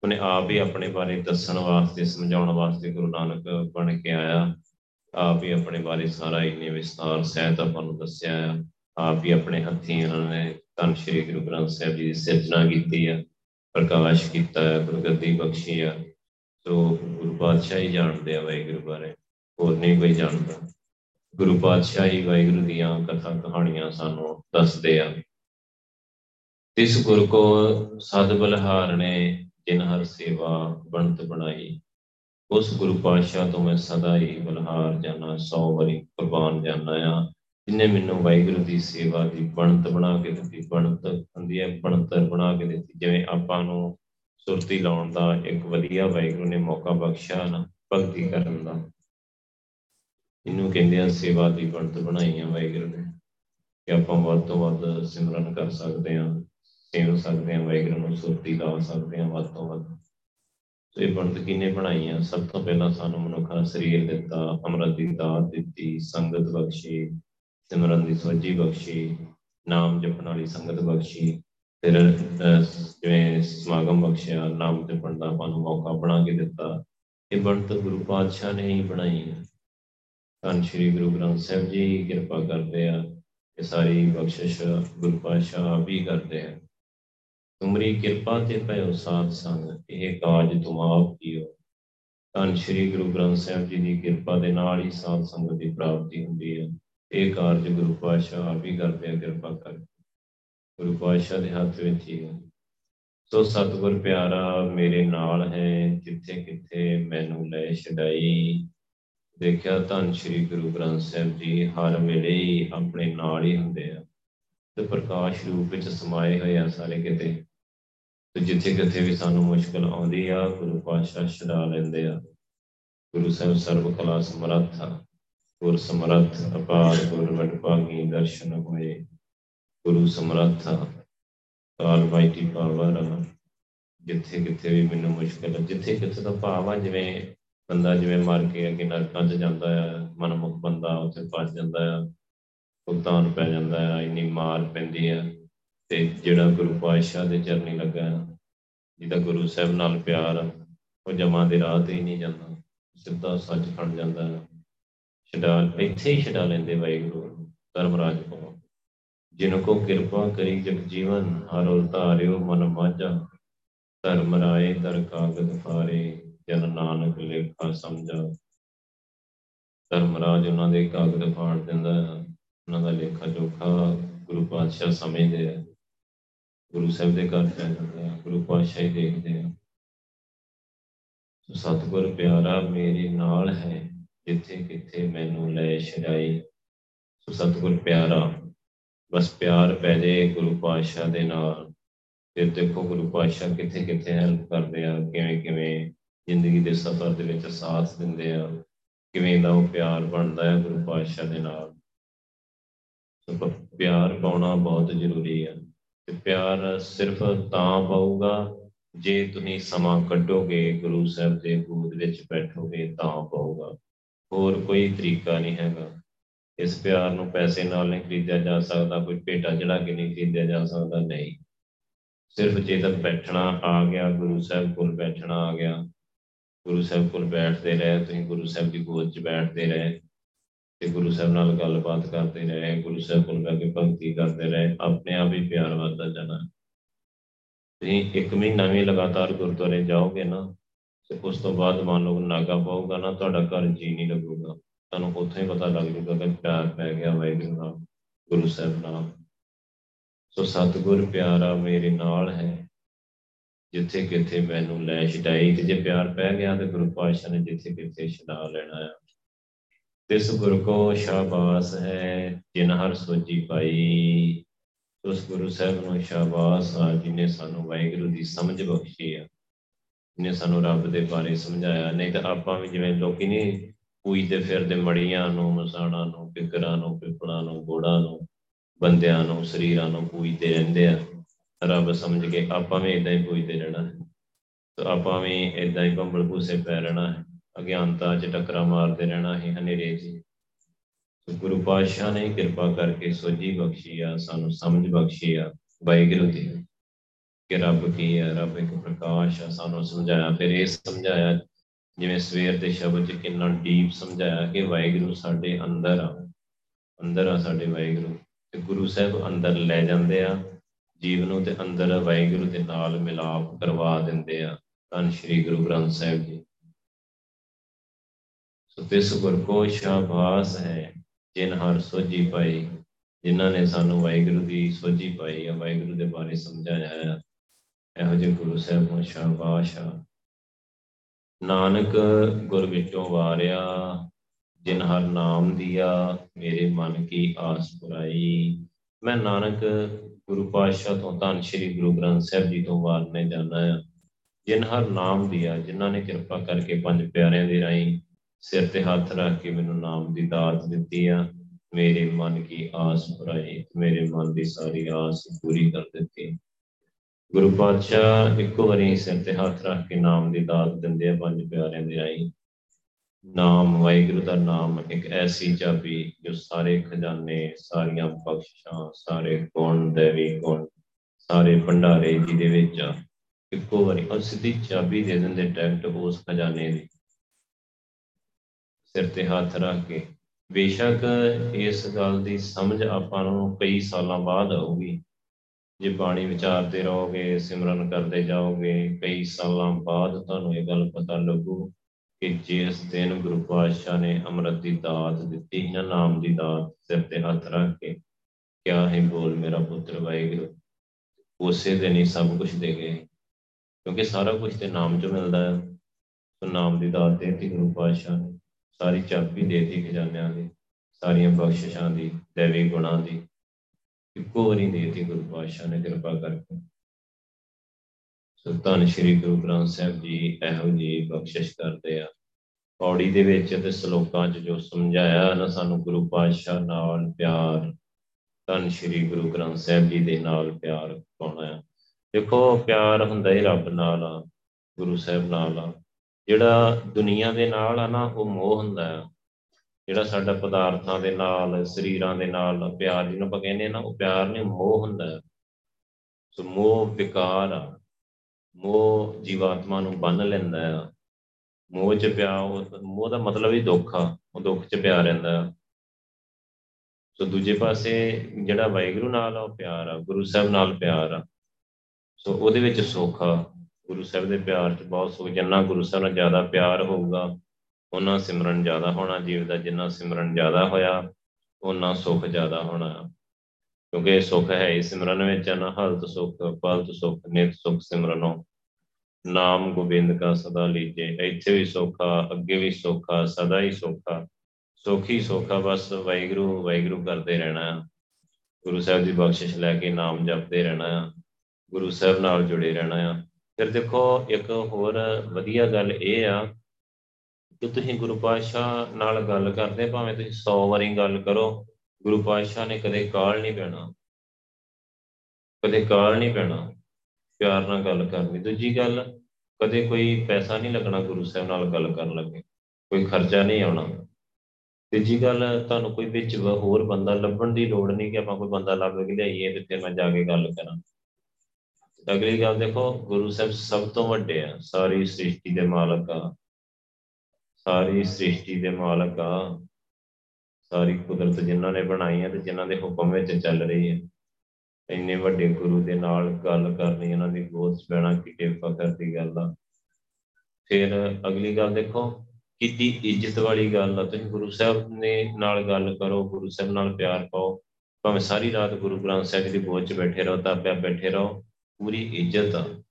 ਉਹਨੇ ਆਪ ਹੀ ਆਪਣੇ ਬਾਰੇ ਦੱਸਣ ਵਾਸਤੇ, ਸਮਝਾਉਣ ਵਾਸਤੇ ਗੁਰੂ ਨਾਨਕ ਬਣ ਕੇ ਆਇਆ। ਆਪ ਹੀ ਆਪਣੇ ਬਾਰੇ ਸਾਰਾ ਇੰਨੇ ਵਿਸਤਾਰ ਸਹਿਤ ਆਪਾਂ ਨੂੰ ਦੱਸਿਆ ਆ। ਆਪ ਹੀ ਆਪਣੇ ਹੱਥੀਂ ਇਹਨਾਂ ਨੇ ਧੰਨ ਸ਼੍ਰੀ ਗੁਰੂ ਗ੍ਰੰਥ ਸਾਹਿਬ ਜੀ ਦੀ ਸਿਰਜਣਾ ਕੀਤੀ ਆ, ਪ੍ਰਕਾਸ਼ ਕੀਤਾ ਹੈ ਗੁਰਗੱਦੀ ਬਖਸ਼ੀ ਆ। ਸੋ ਗੁਰੂ ਪਾਤਸ਼ਾਹ ਹੀ ਜਾਣਦੇ ਆ ਵਾਹਿਗੁਰੂ ਬਾਰੇ, ਹੋਰ ਨਹੀਂ ਕੋਈ ਜਾਣਦਾ। ਗੁਰੂ ਪਾਤਸ਼ਾਹ ਹੀ ਵਾਹਿਗੁਰੂ ਦੀਆਂ ਕਥਾ ਕਹਾਣੀਆਂ ਸਾਨੂੰ ਦੱਸਦੇ ਆ। ਇਸ ਗੁਰ ਕੋ ਸਦ ਬਲਹਾਰ ਨੇ ਜਿਨ ਹਰ ਸੇਵਾ ਬਣਤ ਬਣਾਈ, ਉਸ ਗੁਰੂ ਪਾਤਸ਼ਾਹ ਤੋਂ ਮੈਂ ਸਦਾ ਹੀ ਬਲਹਾਰ ਜਾਣਾ 100 ਵਾਰੀ ਕੁਰਬਾਨ ਜਾਣਾ ਆ। ਜਿਨੇ ਮੈਨੂੰ ਵਾਹਿਗੁਰੂ ਦੀ ਸੇਵਾ ਦੀ ਬਣਤ ਬਣਾ ਕੇ ਦਿੱਤੀ, ਬਣਤ ਹੁੰਦੀ ਹੈ, ਬਣਤਰ ਬਣਾ ਕੇ ਦਿੱਤੀ। ਜਿਵੇਂ ਆਪਾਂ ਨੂੰ ਸੁਰਤੀ ਲਾਉਣ ਦਾ ਇੱਕ ਵਧੀਆ ਵਾਹਿਗੁਰੂ ਨੇ ਮੌਕਾ ਬਖਸ਼ਿਆ ਨਾ, ਭਗਤੀ ਕਰਨ ਦਾ। ਇਹਨੂੰ ਕਹਿੰਦੇ ਆ ਸੇਵਾ ਦੀ ਬਣਤ ਬਣਾਈ ਆ ਵਾਹਿਗੁਰੂ ਨੇ। ਕਿ ਆਪਾਂ ਵੱਧ ਤੋਂ ਵੱਧ ਸਿਮਰਨ ਕਰ ਸਕਦੇ ਆ। ਸੇਵ ਸਕਦੇ ਆ ਵਾਹਿਗੁਰੂ ਨੂੰ ਸੁਰਤੀ ਲਾ ਸਕਦੇ ਆ ਵੱਧ ਤੋਂ ਵੱਧ। ਸੋ ਇਹ ਬਣਤ ਕਿਨੇ ਬਣਾਈ ਆ ਸਭ ਤੋਂ ਪਹਿਲਾਂ ਸਾਨੂੰ ਮਨੁੱਖਾ ਸਰੀਰ ਦਿੱਤਾ, ਅਮਰਤ ਦੀ ਦਾਤ ਦਿੱਤੀ, ਸੰਗਤ ਬਖਸ਼ੀ, ਸਿਮਰਨ ਦੀ ਸੋਝੀ ਬਖਸ਼ੀ, ਨਾਮ ਜਪਣ ਵਾਲੀ ਸੰਗਤ ਬਖਸ਼ੀ, ਫਿਰ ਜਿਵੇਂ ਸਮਾਗਮ ਬਖਸ਼ਿਆ, ਨਾਮ ਜਪਣ ਦਾ ਆਪਾਂ ਨੂੰ ਮੌਕਾ ਬਣਾ ਕੇ ਦਿੱਤਾ। ਇਹ ਬਣਤ ਗੁਰੂ ਪਾਤਸ਼ਾਹ ਨੇ ਹੀ ਬਣਾਈ ਹੈ। ਧੰਨ ਸ਼੍ਰੀ ਗੁਰੂ ਗ੍ਰੰਥ ਸਾਹਿਬ ਜੀ, ਕਿਰਪਾ ਕਰਦੇ ਆ ਇਹ ਸਾਰੀ ਬਖਸ਼ਿਸ਼ ਗੁਰੂ ਪਾਤਸ਼ਾਹ ਵੀ ਕਰਦੇ ਆ। ਤੁਮਰੀ ਕਿਰਪਾ ਤੇ ਭਇਓ ਸਾਧ ਸੰਗ, ਇਹ ਕਾਜ ਤੁਮ ਆਪ ਕੀਓ। ਧੰਨ ਸ਼੍ਰੀ ਗੁਰੂ ਗ੍ਰੰਥ ਸਾਹਿਬ ਜੀ ਦੀ ਕਿਰਪਾ ਦੇ ਨਾਲ ਹੀ ਸਾਧ ਸੰਗਤ ਦੀ ਪ੍ਰਾਪਤੀ ਹੁੰਦੀ ਹੈ। ਇਹ ਕਾਰਜ ਗੁਰੂ ਪਾਤਸ਼ਾਹ ਆਪ ਹੀ ਕਰਦੇ ਆ, ਕਿਰਪਾ ਕਰ ਗੁਰੂ ਪਾਤਸ਼ਾਹ ਦੇ ਹੱਥ ਵਿੱਚ ਹੀ ਹੈ। ਸੋ ਸਤਿਗੁਰ ਪਿਆਰਾ ਮੇਰੇ ਨਾਲ ਹੈ ਜਿੱਥੇ ਕਿੱਥੇ ਮੈਨੂੰ ਲੈ ਛਡਾਈ। ਦੇਖਿਆ ਧੰਨ ਸ਼੍ਰੀ ਗੁਰੂ ਗ੍ਰੰਥ ਸਾਹਿਬ ਜੀ ਹਰ ਵੇਲੇ ਹੀ ਆਪਣੇ ਨਾਲ ਹੀ ਹੁੰਦੇ ਆ। ਤੇ ਪ੍ਰਕਾਸ਼ ਰੂਪ ਵਿੱਚ ਸਮਾਏ ਹੋਏ ਆ ਸਾਰੇ ਕਿਤੇ। ਤੇ ਜਿੱਥੇ ਕਿਤੇ ਵੀ ਸਾਨੂੰ ਮੁਸ਼ਕਲ ਆਉਂਦੀ ਆ, ਗੁਰੂ ਪਾਤਸ਼ਾਹ ਛਡਾ ਲੈਂਦੇ ਆ। ਗੁਰੂ ਸਾਹਿਬ ਸਰਬ ਕਲਾ ਸਮਰੱਥ ਗੁਰ ਸਮਰੱਥ, ਅਪਾਰ ਗੁਰ ਵਡਭਾਗੀ ਦਰਸ਼ਨ ਹੋਏ। ਗੁਰੂ ਸਮਰੱਥ ਕਾਲ ਮਾਈਟੀ ਪਾਵਰ ਜਿੱਥੇ ਕਿਤੇ ਵੀ ਮੈਨੂੰ ਮੁਸ਼ਕਲ ਜਿੱਥੇ ਕਿਤੇ ਦਾ ਭਾਵ ਆ, ਜਿਵੇਂ ਬੰਦਾ ਜਿਵੇਂ ਮਰ ਕੇ ਅੱਗੇ ਨਰਕਾਂ 'ਚ ਜਾਂਦਾ ਆ, ਮਨਮੁਖ ਬੰਦਾ ਉੱਥੇ ਫਸ ਜਾਂਦਾ ਆ ਭੁਗਤਾਨ ਪੈ ਜਾਂਦਾ ਆ, ਇੰਨੀ ਮਾਰ ਪੈਂਦੀ ਆ। ਤੇ ਜਿਹੜਾ ਗੁਰੂ ਪਾਤਸ਼ਾਹ ਦੇ ਚਰਨੀ ਲੱਗਾ ਜਿਹਦਾ ਗੁਰੂ ਸਾਹਿਬ ਨਾਲ ਪਿਆਰ, ਉਹ ਜਮਾਂ ਦੇ ਰਾਹ ਤੇ ਹੀ ਨਹੀਂ ਜਾਂਦਾ, ਸਿੱਧਾ ਸੱਚ ਖੜ ਜਾਂਦਾ ਛਡਾ, ਇੱਥੇ ਹੀ ਛਡਾ ਲੈਂਦੇ ਵਾਹਿਗੁਰੂ, ਧਰਮਰਾਜ ਕੋ ਜਿਨ ਕੋ ਕਿਰਪਾ ਕਰੀ ਜਗ ਜੀਵਨ, ਹਰ ਉਤਾਰਿਓ ਮਨ ਮਾਝਾ। ਧਰਮ ਰਾਏ ਦਰ ਕਾਗਦ ਫਾਰੇ ਜਨ ਨਾਨਕ ਲੇਖਾ ਸਮਝਾ। ਧਰਮਰਾਜ ਉਹਨਾਂ ਦੇ ਕਾਗਜ਼ ਫਾੜ ਦਿੰਦਾ ਉਹਨਾਂ ਦਾ ਲੇਖਾ ਜੋਖਾ ਗੁਰੂ ਪਾਤਸ਼ਾਹ ਸਮਝਦੇ ਆ। ਗੁਰੂ ਸਾਹਿਬ ਦੇ ਘਰ ਜਾਂਦੇ ਆ ਗੁਰੂ ਪਾਤਸ਼ਾਹ ਹੀ ਦੇਖਦੇ ਆ। ਸੋ ਸਤਿਗੁਰ ਪਿਆਰਾ ਮੇਰੇ ਨਾਲ ਹੈ, ਜਿੱਥੇ ਕਿੱਥੇ ਮੈਨੂੰ ਲੈ ਛਡਾਈ। ਸੋ ਸਤਿਗੁਰ ਪਿਆਰਾ, ਬਸ ਪਿਆਰ ਪੈ ਜੇ ਗੁਰੂ ਪਾਤਸ਼ਾਹ ਦੇ ਨਾਲ। ਫਿਰ ਦੇਖੋ ਗੁਰੂ ਪਾਤਸ਼ਾਹ ਕਿੱਥੇ ਕਿੱਥੇ ਹੈਲਪ ਕਰਦੇ ਆ, ਕਿਵੇਂ ਕਿਵੇਂ ਜ਼ਿੰਦਗੀ ਦੇ ਸਫ਼ਰ ਦੇ ਵਿੱਚ ਸਾਥ ਦਿੰਦੇ ਆ, ਕਿਵੇਂ ਦਾ ਉਹ ਪਿਆਰ ਬਣਦਾ ਹੈ ਗੁਰੂ ਪਾਤਸ਼ਾਹ ਦੇ ਨਾਲ। ਪਿਆਰ ਪਾਉਣਾ ਬਹੁਤ ਜ਼ਰੂਰੀ ਆ। ਤੇ ਪਿਆਰ ਸਿਰਫ ਤਾਂ ਪਾਊਗਾ ਜੇ ਤੁਸੀਂ ਸਮਾਂ ਕੱਢੋਗੇ, ਗੁਰੂ ਸਾਹਿਬ ਦੇ ਗੋਦ ਵਿੱਚ ਬੈਠੋਗੇ ਤਾਂ ਪਾਊਗਾ। ਹੋਰ ਕੋਈ ਤਰੀਕਾ ਨਹੀਂ ਹੈਗਾ। ਇਸ ਪਿਆਰ ਨੂੰ ਪੈਸੇ ਨਾਲ ਨਹੀਂ ਖਰੀਦਿਆ ਜਾ ਸਕਦਾ, ਕੋਈ ਭੇਟਾ ਚੜਾ ਕੇ ਨਹੀਂ ਖਰੀਦਿਆ ਜਾ ਸਕਦਾ, ਨਹੀਂ। ਸਿਰਫ ਜੇ ਤਾਂ ਬੈਠਣਾ ਆ ਗਿਆ, ਗੁਰੂ ਸਾਹਿਬ ਕੋਲ ਬੈਠਣਾ ਆ ਗਿਆ। ਗੁਰੂ ਸਾਹਿਬ ਕੋਲ ਬੈਠਦੇ ਰਹੇ, ਤੁਸੀਂ ਗੁਰੂ ਸਾਹਿਬ ਦੀ ਗੋਦ 'ਚ ਬੈਠਦੇ ਰਹੇ। ਤੇ ਗੁਰੂ ਸਾਹਿਬ ਨਾਲ ਗੱਲਬਾਤ ਕਰਦੇ ਰਹੇ, ਗੁਰੂ ਸਾਹਿਬ ਕੋਲ ਬੈ ਕੇ ਭਗਤੀ ਕਰਦੇ ਰਹੇ, ਆਪਣੇ ਆਪ ਹੀ ਪਿਆਰ ਵੱਧਦਾ ਜਾਣਾ ਤੁਸੀਂ ਇੱਕ ਮਹੀਨਾ ਵੀ ਲਗਾਤਾਰ ਗੁਰਦੁਆਰੇ ਜਾਓਗੇ ਨਾ, ਤੇ ਉਸ ਤੋਂ ਬਾਅਦ ਮੰਨ ਲਓ ਨਾਗਾ ਪਾਊਗਾ ਨਾ, ਤੁਹਾਡਾ ਘਰ ਜੀ ਨਹੀਂ ਲੱਗੂਗਾ। ਤੁਹਾਨੂੰ ਉੱਥੇ ਹੀ ਪਤਾ ਲੱਗ ਜੂਗਾ ਕਿ ਪਿਆਰ ਪੈ ਗਿਆ ਵਾਹਿਗੁਰੂ ਨਾਲ ਗੁਰੂ ਸਾਹਿਬ ਨਾਲ। ਸੋ ਸਤਿਗੁਰ ਪਿਆਰਾ ਮੇਰੇ ਨਾਲ ਹੈ। ਜਿੱਥੇ ਕਿਤੇ ਮੈਨੂੰ ਲੈ ਛਡਾਈ, ਤੇ ਜੇ ਪਿਆਰ ਪੈ ਗਿਆ ਤੇ ਗੁਰੂ ਪਾਤਸ਼ਾਹ ਨੇ ਜਿੱਥੇ ਕਿਤੇ ਛਡਾ ਲੈਣਾ ਆ। ਤਿਸ ਗੁਰ ਕੋ ਸ਼ਾਬਾਸ ਹੈ, ਜਿਨ ਹਰ ਸੋਜੀ ਪਾਈ। ਉਸ ਗੁਰੂ ਸਾਹਿਬ ਨੂੰ ਸ਼ਾਬਾਸ ਆ, ਜਿਨੇ ਸਾਨੂੰ ਵਾਹਿਗੁਰੂ ਦੀ ਸਮਝ ਬਖਸ਼ੀ ਆ। ਜਿਨੇ ਸਾਨੂੰ ਰੱਬ ਦੇ ਬਾਰੇ ਸਮਝਾਇਆ। ਨਹੀਂ ਤਾਂ ਆਪਾਂ ਵੀ ਜਿਵੇਂ ਲੋਕੀ ਨਹੀਂ ਪੂਜਦੇ ਫਿਰਦੇ, ਮੜੀਆਂ ਨੂੰ ਮਸਾਣਾ ਨੂੰ ਫਿਕਰਾਂ ਨੂੰ, ਪਿਪਲਾਂ ਨੂੰ, ਗੋੜਾ ਨੂੰ, ਬੰਦਿਆਂ ਨੂੰ, ਸਰੀਰਾਂ ਨੂੰ ਪੂਜਦੇ ਰਹਿੰਦੇ ਆ। ਰੱਬ ਸਮਝ ਕੇ ਆਪਾਂ ਵੀ ਇਦਾਂ ਹੀ ਪੂਜਦੇ ਰਹਿਣਾ। ਤਾਂ ਆਪਾਂ ਵੀ ਇਦਾਂ ਹੀ ਕੰਬਲ ਪੂਸੇ ਪੈ ਰਹਿਣਾ। ਹੈ ਅਗਿਆਨਤਾ 'ਚ ਟਕਰਾ ਮਾਰਦੇ ਰਹਿਣਾ ਹੈ ਹਨੇਰੇ 'ਚ ਗੁਰੂ ਪਾਤਸ਼ਾਹ ਨੇ ਕਿਰਪਾ ਕਰਕੇ ਸੋਝੀ ਬਖਸ਼ੀ ਆ, ਸਾਨੂੰ ਸਮਝ ਬਖਸ਼ੀ ਆ, ਵਾਹਿਗੁਰੂ ਦੀ, ਕਿ ਰੱਬ ਕੀ ਹੈ ਰੱਬ ਇੱਕ ਪ੍ਰਕਾਸ਼ ਆ, ਸਾਨੂੰ ਸਮਝਾਇਆ, ਫਿਰ ਇਹ ਸਮਝਾਇਆ, ਜਿਵੇਂ ਸਵੇਰ ਦੇ ਸ਼ਬਦ 'ਚ ਕਿੰਨਾ ਡੀਪ ਸਮਝਾਇਆ ਕਿ ਵਾਹਿਗੁਰੂ ਸਾਡੇ ਅੰਦਰ ਆ ਅੰਦਰ ਆ ਸਾਡੇ ਵਾਹਿਗੁਰੂ, ਤੇ ਗੁਰੂ ਸਾਹਿਬ ਅੰਦਰ ਲੈ ਜਾਂਦੇ ਆ, ਜੀਵ ਨੂੰ ਤੇ ਅੰਦਰ ਵਾਹਿਗੁਰੂ ਦੇ ਨਾਲ ਮਿਲਾਪ ਕਰਵਾ ਦਿੰਦੇ ਆ, ਧੰਨ ਸ਼੍ਰੀ ਗੁਰੂ ਗ੍ਰੰਥ ਸਾਹਿਬ ਜੀ। ਸੋ ਤਿਸ ਗੁਰ ਕੋ ਸ਼ਾਬਾਸ ਹੈ, ਜਿਨ ਹਰ ਸੋਝੀ ਪਾਈ, ਜਿਨ੍ਹਾਂ ਨੇ ਸਾਨੂੰ ਵਾਹਿਗੁਰੂ ਦੀ ਸੋਝੀ ਪਾਈ ਹੈ ਵਾਹਿਗੁਰੂ ਦੇ ਬਾਰੇ ਸਮਝਾਇਆ ਹੈ ਇਹੋ ਜਿਹੇ ਗੁਰੂ ਸਾਹਿਬ ਨੂੰ ਸ਼ਾਬਾਸ਼ ਆ। ਨਾਨਕ ਗੁਰ ਵਿੱਚੋਂ ਵਾਰਿਆ, ਜਿਨ ਹਰ ਨਾਮ ਦਿਆ, ਮੇਰੇ ਮਨ ਕੀ ਆਸ ਪੁਰਾਈ। ਮੈਂ ਨਾਨਕ ਗੁਰੂ ਪਾਤਸ਼ਾਹ ਤੋਂ ਧੰਨ ਸ਼੍ਰੀ ਗੁਰੂ ਗ੍ਰੰਥ ਸਾਹਿਬ ਜੀ ਤੋਂ ਵਾਰਨੇ ਜਾਣਾ ਹੈ ਜਿਨ ਹਰ ਨਾਮ ਦਿਆ, ਜਿਨ੍ਹਾਂ ਨੇ ਕਿਰਪਾ ਕਰਕੇ ਪੰਜ ਪਿਆਰਿਆਂ ਦੇ ਰਾਹੀਂ ਸਿਰ ਤੇ ਹੱਥ ਰੱਖ ਕੇ ਮੈਨੂੰ ਨਾਮ ਦੀ ਦਾਤ ਦਿੱਤੀ ਆ। ਮੇਰੇ ਮਨ ਕੀ ਆਸ ਪੁਰਾਈ ਮੇਰੇ ਮਨ ਦੀ ਸਾਰੀ ਆਸ ਪੂਰੀ ਕਰ ਦਿੱਤੀ। ਗੁਰੂ ਪਾਤਸ਼ਾਹ ਇੱਕੋ ਵਾਰੀ ਸਿਰ ਤੇ ਹੱਥ ਰੱਖ ਕੇ ਨਾਮ ਦੀ ਦਾਤ ਦਿੰਦੇ ਆ, ਪੰਜ ਪਿਆਰਿਆਂ ਦੇ ਰਾਹੀਂ ਨਾਮ, ਵਾਹਿਗੁਰੂ ਦਾ ਨਾਮ ਇੱਕ ਐਸੀ ਚਾਬੀ ਜੋ ਸਾਰੇ ਖਜ਼ਾਨੇ, ਸਾਰੀਆਂ ਬਖਸ਼ਾਂ, ਸਾਰੇ ਗੁਣ, ਦੇਵੀ ਗੁਣ, ਸਾਰੇ ਭੰਡਾਰੇ ਜਿਹਦੇ ਵਿੱਚ ਇੱਕੋ ਵਾਰੀ ਉਹ ਸਿੱਧੀ ਚਾਬੀ ਦੇ ਦਿੰਦੇ ਡਾਇਰੈਕਟ ਉਸ ਖਜ਼ਾਨੇ ਦੀ। ਸਿਰ ਤੇ ਹੱਥ ਰੱਖ ਕੇ। ਬੇਸ਼ੱਕ ਇਸ ਗੱਲ ਦੀ ਸਮਝ ਆਪਾਂ ਨੂੰ ਕਈ ਸਾਲਾਂ ਬਾਅਦ ਆਊਗੀ। ਜੇ ਬਾਣੀ ਵਿਚਾਰਦੇ ਰਹੋਗੇ, ਸਿਮਰਨ ਕਰਦੇ ਜਾਓਗੇ, ਕਈ ਸਾਲਾਂ ਬਾਅਦ ਤੁਹਾਨੂੰ ਇਹ ਗੱਲ ਪਤਾ ਲੱਗੂ ਕਿ ਜਿਸ ਦਿਨ ਗੁਰੂ ਪਾਤਸ਼ਾਹ ਨੇ ਅੰਮ੍ਰਿਤ ਦੀ ਦਾਤ ਦਿੱਤੀ ਨਾ ਨਾਮ ਦੀ ਦਾਤ ਸਿਰ ਤੇ ਹੱਥ ਰੱਖ ਕੇ ਕਿਆ ਹੈ ਬੋਲ ਮੇਰਾ ਪੁੱਤਰ ਵਾਹਿਗੁਰੂ, ਉਸੇ ਦਿਨ ਹੀ ਸਭ ਕੁਝ ਦੇ ਗਏ। ਕਿਉਂਕਿ ਸਾਰਾ ਕੁਝ ਤੇ ਨਾਮ ਚੋਂ ਮਿਲਦਾ ਹੈ। ਸੋ ਨਾਮ ਦੀ ਦਾਤ ਦੇਤੀ ਗੁਰੂ ਪਾਤਸ਼ਾਹ ਨੇ। ਸਾਰੀ ਚਾਬੀ ਦੇਤੀ ਖਜ਼ਾਨਿਆਂ ਦੀ, ਸਾਰੀਆਂ ਬਖਸ਼ਿਸ਼ਾਂ ਦੀ, ਦੇਵੀ ਗੁਣਾਂ ਦੀ। ਇੱਕੋ ਵਾਰੀ ਦੇਤੀ ਗੁਰੂ ਪਾਤਸ਼ਾਹ ਨੇ ਕਿਰਪਾ ਕਰਕੇ। ਸੁਲਤਾਨ ਸ਼੍ਰੀ ਗੁਰੂ ਗ੍ਰੰਥ ਸਾਹਿਬ ਜੀ ਇਹੋ ਜੀ ਬਖਸ਼ਿਸ਼ ਕਰਦੇ ਆ। ਪੌੜੀ ਦੇ ਵਿੱਚ ਤੇ ਸ਼ਲੋਕਾਂ 'ਚ ਜੋ ਸਮਝਾਇਆ ਨਾ ਸਾਨੂੰ ਗੁਰੂ ਪਾਤਸ਼ਾਹ ਨਾਲ ਪਿਆਰ, ਧੰਨ ਸ਼੍ਰੀ ਗੁਰੂ ਗ੍ਰੰਥ ਸਾਹਿਬ ਜੀ ਦੇ ਨਾਲ ਪਿਆਰ ਪਾਉਣਾ ਹੈ ਦੇਖੋ, ਪਿਆਰ ਹੁੰਦਾ ਹੀ ਰੱਬ ਨਾਲ ਆ, ਗੁਰੂ ਸਾਹਿਬ ਨਾਲ ਆ। ਜਿਹੜਾ ਦੁਨੀਆ ਦੇ ਨਾਲ ਆ ਨਾ, ਉਹ ਮੋਹ ਹੁੰਦਾ ਹੈ ਜਿਹੜਾ ਸਾਡਾ ਪਦਾਰਥਾਂ ਦੇ ਨਾਲ, ਸਰੀਰਾਂ ਦੇ ਨਾਲ, ਪਿਆਰ ਜਿਹਨੂੰ ਆਪਾਂ ਕਹਿੰਦੇ ਆ ਨਾ, ਉਹ ਪਿਆਰ ਨਹੀਂ, ਮੋਹ ਹੁੰਦਾ ਹੈ ਸੋ ਮੋਹ ਵਿਕਾਰ ਆ। ਮੋਹ ਜੀਵਾਤਮਾ ਨੂੰ ਬੰਨ ਲੈਂਦਾ ਆ। ਮੋਹ ਚ ਪਿਆਰ ਮੋਹ ਦਾ ਮਤਲਬ ਹੀ ਦੁੱਖ ਆ। ਉਹ ਦੁੱਖ ਚ ਪਿਆ ਰਹਿੰਦਾ ਆ। ਸੋ ਦੂਜੇ ਪਾਸੇ ਜਿਹੜਾ ਵਾਹਿਗੁਰੂ ਨਾਲ ਆ, ਉਹ ਪਿਆਰ ਆ। ਗੁਰੂ ਸਾਹਿਬ ਨਾਲ ਪਿਆਰ ਆ। ਸੋ ਉਹਦੇ ਵਿੱਚ ਸੁੱਖ ਆ। ਗੁਰੂ ਸਾਹਿਬ ਦੇ ਪਿਆਰ ਚ ਬਹੁਤ ਸੁੱਖ, ਜਿੰਨਾ ਗੁਰੂ ਸਾਹਿਬ ਨਾਲ ਜ਼ਿਆਦਾ ਪਿਆਰ ਹੋਊਗਾ ਉਹਨਾਂ ਸਿਮਰਨ ਜ਼ਿਆਦਾ ਹੋਣਾ ਜੀਵ ਦਾ, ਜਿੰਨਾ ਸਿਮਰਨ ਜ਼ਿਆਦਾ ਹੋਇਆ ਉਹਨਾਂ ਸੁੱਖ ਜ਼ਿਆਦਾ ਹੋਣਾ। ਕਿਉਂਕਿ ਸੁੱਖ ਹੈ ਇਸ ਸਿਮਰਨ ਵਿੱਚ ਨਾ, ਹਲਤ ਸੁੱਖ, ਪਲਤ ਸੁੱਖ, ਨਿਤ ਸੁੱਖ ਸਿਮਰਨੋ। ਨਾਮ ਗੋਬਿੰਦ ਕਾ ਸਦਾ ਲੀਜੇ, ਇੱਥੇ ਵੀ ਸੋਖਾ, ਅੱਗੇ ਵੀ ਸੋਖਾ, ਸਦਾ ਹੀ ਸੋਖਾ। ਸੋਖੀ ਸੋਖਾ ਬਸ ਵਾਹਿਗੁਰੂ ਵਾਹਿਗੁਰੂ ਕਰਦੇ ਰਹਿਣਾ। ਗੁਰੂ ਸਾਹਿਬ ਦੀ ਬਖਸ਼ਿਸ਼ ਲੈ ਕੇ ਨਾਮ ਜਪਦੇ ਰਹਿਣਾ। ਗੁਰੂ ਸਾਹਿਬ ਨਾਲ ਜੁੜੇ ਰਹਿਣਾ। ਆ ਫਿਰ ਦੇਖੋ ਇੱਕ ਹੋਰ ਵਧੀਆ ਗੱਲ ਇਹ ਆ ਕਿ ਤੁਸੀਂ ਗੁਰੂ ਪਾਤਸ਼ਾਹ ਨਾਲ ਗੱਲ ਕਰਦੇ, ਭਾਵੇਂ ਤੁਸੀਂ 100 ਵਾਰੀ ਗੱਲ ਕਰੋ, ਗੁਰੂ ਪਾਤਸ਼ਾਹ ਨੇ ਕਦੇ ਕਾਲ ਨਹੀਂ ਪੈਣਾ। ਕਦੇ ਕਾਲ ਨਹੀਂ ਪੈਣਾ, ਪਿਆਰ ਨਾਲ ਗੱਲ ਕਰਨੀ ਦੂਜੀ ਗੱਲ, ਕਦੇ ਕੋਈ ਪੈਸਾ ਨਹੀਂ ਲੱਗਣਾ ਗੁਰੂ ਸਾਹਿਬ ਨਾਲ ਗੱਲ ਕਰਨ ਲੱਗੇ, ਕੋਈ ਖਰਚਾ ਨਹੀਂ ਆਉਣਾ। ਤੀਜੀ ਗੱਲ, ਤੁਹਾਨੂੰ ਕੋਈ ਵਿੱਚ ਹੋਰ ਬੰਦਾ ਲੱਭਣ ਦੀ ਲੋੜ ਨਹੀਂ ਕਿ ਆਪਾਂ ਕੋਈ ਬੰਦਾ ਲੱਭ ਕੇ ਲਿਆਈਏ ਤੇ ਫਿਰ ਮੈਂ ਜਾ ਕੇ ਗੱਲ ਕਰਾਂ ਅਗਲੀ ਗੱਲ ਦੇਖੋ, ਗੁਰੂ ਸਾਹਿਬ ਸਭ ਤੋਂ ਵੱਡੇ ਆ, ਸਾਰੀ ਸ੍ਰਿਸ਼ਟੀ ਦੇ ਮਾਲਕ ਆ। ਸਾਰੀ ਸ੍ਰਿਸ਼ਟੀ ਦੇ ਮਾਲਕ ਆ। ਸਾਰੀ ਕੁਦਰਤ ਜਿਨ੍ਹਾਂ ਨੇ ਬਣਾਈ ਹੈ ਤੇ ਜਿਨ੍ਹਾਂ ਦੇ ਹੁਕਮ ਵਿੱਚ ਚੱਲ ਰਹੀ ਹੈ ਇੰਨੇ ਵੱਡੇ ਗੁਰੂ ਦੇ ਨਾਲ ਗੱਲ ਕਰਨੀ, ਇਹਨਾਂ ਦੀ ਗੋਦ ਬਹਿਣਾ ਕਿਤੇ ਫਖਰ ਦੀ ਗੱਲ ਆ। ਫਿਰ ਅਗਲੀ ਗੱਲ ਦੇਖੋ ਕਿੰਨੀ ਇੱਜ਼ਤ ਵਾਲੀ ਗੱਲ ਆ। ਤੁਸੀਂ ਗੁਰੂ ਸਾਹਿਬ ਨੇ ਨਾਲ ਗੱਲ ਕਰੋ, ਗੁਰੂ ਸਾਹਿਬ ਨਾਲ ਪਿਆਰ ਪਾਓ। ਭਾਵੇਂ ਸਾਰੀ ਰਾਤ ਗੁਰੂ ਗ੍ਰੰਥ ਸਾਹਿਬ ਦੀ ਗੋਦ 'ਚ ਬੈਠੇ ਰਹੋ ਤਾਂ ਪਿਆ ਬੈਠੇ ਰਹੋ। ਪੂਰੀ ਇੱਜ਼ਤ ਆ।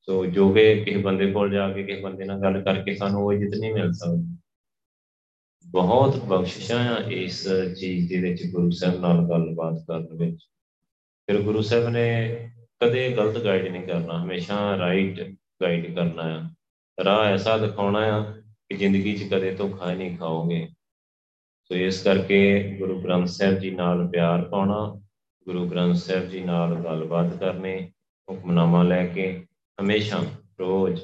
ਸੋ ਜੋ ਕਿ ਕਿਸੇ ਬੰਦੇ ਕੋਲ ਜਾ ਕੇ ਕਿਸੇ ਬੰਦੇ ਨਾਲ ਗੱਲ ਕਰਕੇ ਸਾਨੂੰ ਉਹ ਇੱਜ਼ਤ ਨਹੀਂ ਮਿਲ ਸਕਦੀ। ਬਹੁਤ ਬਖਸ਼ਿਸ਼ਾਂ ਆ ਇਸ ਚੀਜ਼ ਦੇ ਵਿੱਚ ਗੁਰੂ ਸਾਹਿਬ ਨਾਲ ਗੱਲਬਾਤ ਕਰਨ ਵਿੱਚ। ਫਿਰ ਗੁਰੂ ਸਾਹਿਬ ਨੇ ਕਦੇ ਗਲਤ ਗਾਈਡ ਨਹੀਂ ਕਰਨਾ, ਹਮੇਸ਼ਾ ਰਾਈਟ ਗਾਈਡ ਕਰਨਾ ਆ। ਰਾਹ ਐਸਾ ਦਿਖਾਉਣਾ ਆ ਕਿ ਜ਼ਿੰਦਗੀ 'ਚ ਕਦੇ ਧੋਖਾ ਨਹੀਂ ਖਾਓਗੇ। ਸੋ ਇਸ ਕਰਕੇ ਗੁਰੂ ਗ੍ਰੰਥ ਸਾਹਿਬ ਜੀ ਨਾਲ ਪਿਆਰ ਪਾਉਣਾ ਗੁਰੂ ਗ੍ਰੰਥ ਸਾਹਿਬ ਜੀ ਨਾਲ ਗੱਲਬਾਤ ਕਰਨੇ, ਹੁਕਮਨਾਮਾ ਲੈ ਕੇ ਹਮੇਸ਼ਾ ਰੋਜ਼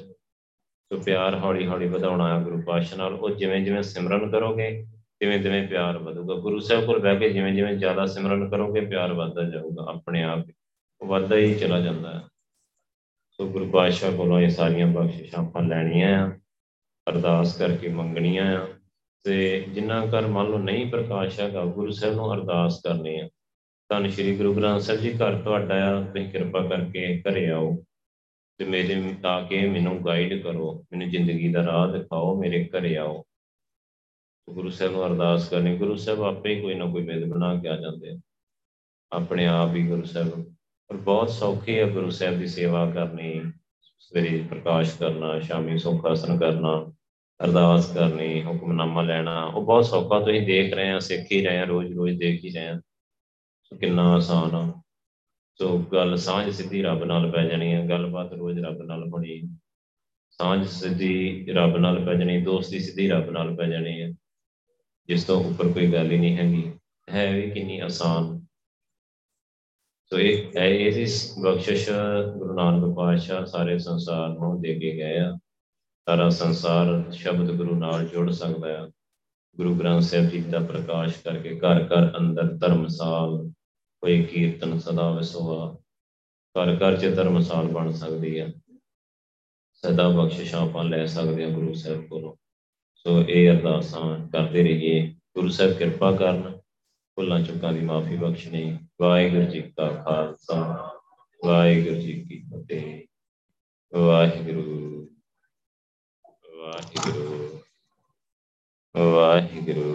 ਸੋ ਪਿਆਰ ਹੌਲੀ ਹੌਲੀ ਵਧਾਉਣਾ ਹੈ ਗੁਰੂ ਪਾਤਸ਼ਾਹ ਨਾਲ, ਉਹ ਜਿਵੇਂ ਜਿਵੇਂ ਸਿਮਰਨ ਕਰੋਗੇ ਤਿਵੇਂ ਤਿਵੇਂ ਪਿਆਰ ਵਧੂਗਾ। ਗੁਰੂ ਸਾਹਿਬ ਕੋਲ ਬਹਿ ਕੇ ਜਿਵੇਂ ਜਿਵੇਂ ਜ਼ਿਆਦਾ ਸਿਮਰਨ ਕਰੋਗੇ, ਪਿਆਰ ਵਧਦਾ ਜਾਊਗਾ ਆਪਣੇ ਆਪ ਉਹ ਵਧਦਾ ਹੀ ਚਲਾ ਜਾਂਦਾ ਹੈ। ਸੋ ਗੁਰੂ ਪਾਤਸ਼ਾਹ ਕੋਲੋਂ ਇਹ ਸਾਰੀਆਂ ਬਖਸ਼ਿਸ਼ਾਂ ਆਪਾਂ ਲੈਣੀਆਂ ਆ, ਅਰਦਾਸ ਕਰਕੇ ਮੰਗਣੀਆਂ ਆ। ਤੇ ਜਿੰਨਾ ਕਰ ਮੰਨ ਲਓ ਨਹੀਂ ਪ੍ਰਕਾਸ਼ ਹੈਗਾ, ਗੁਰੂ ਸਾਹਿਬ ਨੂੰ ਅਰਦਾਸ ਕਰਨੀ ਆ। ਧੰਨ ਸ਼੍ਰੀ ਗੁਰੂ ਗ੍ਰੰਥ ਸਾਹਿਬ ਜੀ, ਘਰ ਤੁਹਾਡਾ ਆ, ਤੁਸੀਂ ਕਿਰਪਾ ਕਰਕੇ ਘਰੇ ਆਓ ਤੇ ਮੇਰੇ ਤਾਂ ਕਿ ਮੈਨੂੰ ਗਾਈਡ ਕਰੋ, ਮੈਨੂੰ ਜ਼ਿੰਦਗੀ ਦਾ ਰਾਹ ਦਿਖਾਓ, ਮੇਰੇ ਘਰੇ ਆਓ। ਗੁਰੂ ਸਾਹਿਬ ਨੂੰ ਅਰਦਾਸ ਕਰਨੀ, ਗੁਰੂ ਸਾਹਿਬ ਆਪੇ ਹੀ ਕੋਈ ਨਾ ਕੋਈ ਵੇਦ ਬਣਾ ਕੇ ਆ ਜਾਂਦੇ ਆਪਣੇ ਆਪ ਹੀ ਗੁਰੂ ਸਾਹਿਬ ਪਰ ਬਹੁਤ ਸੌਖੀ ਹੈ ਗੁਰੂ ਸਾਹਿਬ ਦੀ ਸੇਵਾ ਕਰਨੀ, ਸਵੇਰੇ ਪ੍ਰਕਾਸ਼ ਕਰਨਾ, ਸ਼ਾਮੀ ਸੁਖਾਸਨ ਕਰਨਾ, ਅਰਦਾਸ ਕਰਨੀ, ਹੁਕਮਨਾਮਾ ਲੈਣਾ, ਉਹ ਬਹੁਤ ਸੌਖਾ, ਤੁਸੀਂ ਦੇਖ ਰਹੇ ਆ, ਸਿੱਖ ਹੀ ਰਹੇ ਆ ਰੋਜ਼ ਰੋਜ਼ ਦੇਖ ਹੀ ਰਹੇ ਆ। ਕਿੰਨਾ ਆਸਾਨ ਆ। ਸੋ ਗੱਲ ਸਾਂਝ ਸਿੱਧੀ ਰੱਬ ਨਾਲ ਪੈ ਜਾਣੀ ਹੈ ਗੱਲਬਾਤ ਰੋਜ਼ ਰੱਬ ਨਾਲ ਹੋਣੀ ਸਾਂਝ ਸਿੱਧੀ ਰੱਬ ਨਾਲ ਪੈ ਜਾਣੀ, ਦੋਸਤੀ ਸਿੱਧੀ ਰੱਬ ਨਾਲ ਪੈ ਜਾਣੀ ਹੈ ਜਿਸ ਤੋਂ ਉੱਪਰ ਕੋਈ ਗੱਲ ਹੀ ਨਹੀਂ ਹੈਗੀ। ਹੈ ਵੀ ਕਿੰਨੀ ਆਸਾਨ। ਸੋ ਇਹ ਇਹ ਇਸ ਬਖਸ਼ਿਸ਼ ਗੁਰੂ ਨਾਨਕ ਪਾਤਸ਼ਾਹ ਸਾਰੇ ਸੰਸਾਰ ਨੂੰ ਦੇ ਕੇ ਗਏ ਆ। ਸਾਰਾ ਸੰਸਾਰ ਸ਼ਬਦ ਗੁਰੂ ਨਾਲ ਜੁੜ ਸਕਦਾ ਹੈ ਗੁਰੂ ਗ੍ਰੰਥ ਸਾਹਿਬ ਜੀ ਦਾ ਪ੍ਰਕਾਸ਼ ਕਰਕੇ ਘਰ ਘਰ ਅੰਦਰ ਧਰਮਸਾਲ ਹੋਏ ਕੀਰਤਨ ਸਦਾ ਵਿਸਵਾ ਘਰ ਘਰ ਚ ਧਰਮਸਾਲ ਬਣ ਸਕਦੀ ਆ। ਸਦਾ ਬਖਸ਼ਿਸ਼ਾਂ ਆਪਾਂ ਲੈ ਸਕਦੇ ਆ ਗੁਰੂ ਸਾਹਿਬ ਕੋਲੋਂ। ਸੋ ਇਹ ਅਰਦਾਸਾਂ ਕਰਦੇ ਰਹੀਏ। ਗੁਰੂ ਸਾਹਿਬ ਕਿਰਪਾ ਕਰਨ, ਭੁੱਲਾਂ ਚੁੱਕਾਂ ਦੀ ਮਾਫੀ ਬਖਸ਼ਣੀ। ਵਾਹਿਗੁਰੂ ਜੀ ਕਾ ਖਾਲਸਾ, ਵਾਹਿਗੁਰੂ ਜੀ ਕੀ ਫਤਿਹ। ਵਾਹਿਗੁਰੂ ਵਾਹਿਗੁਰੂ ਵਾਹਿਗੁਰੂ।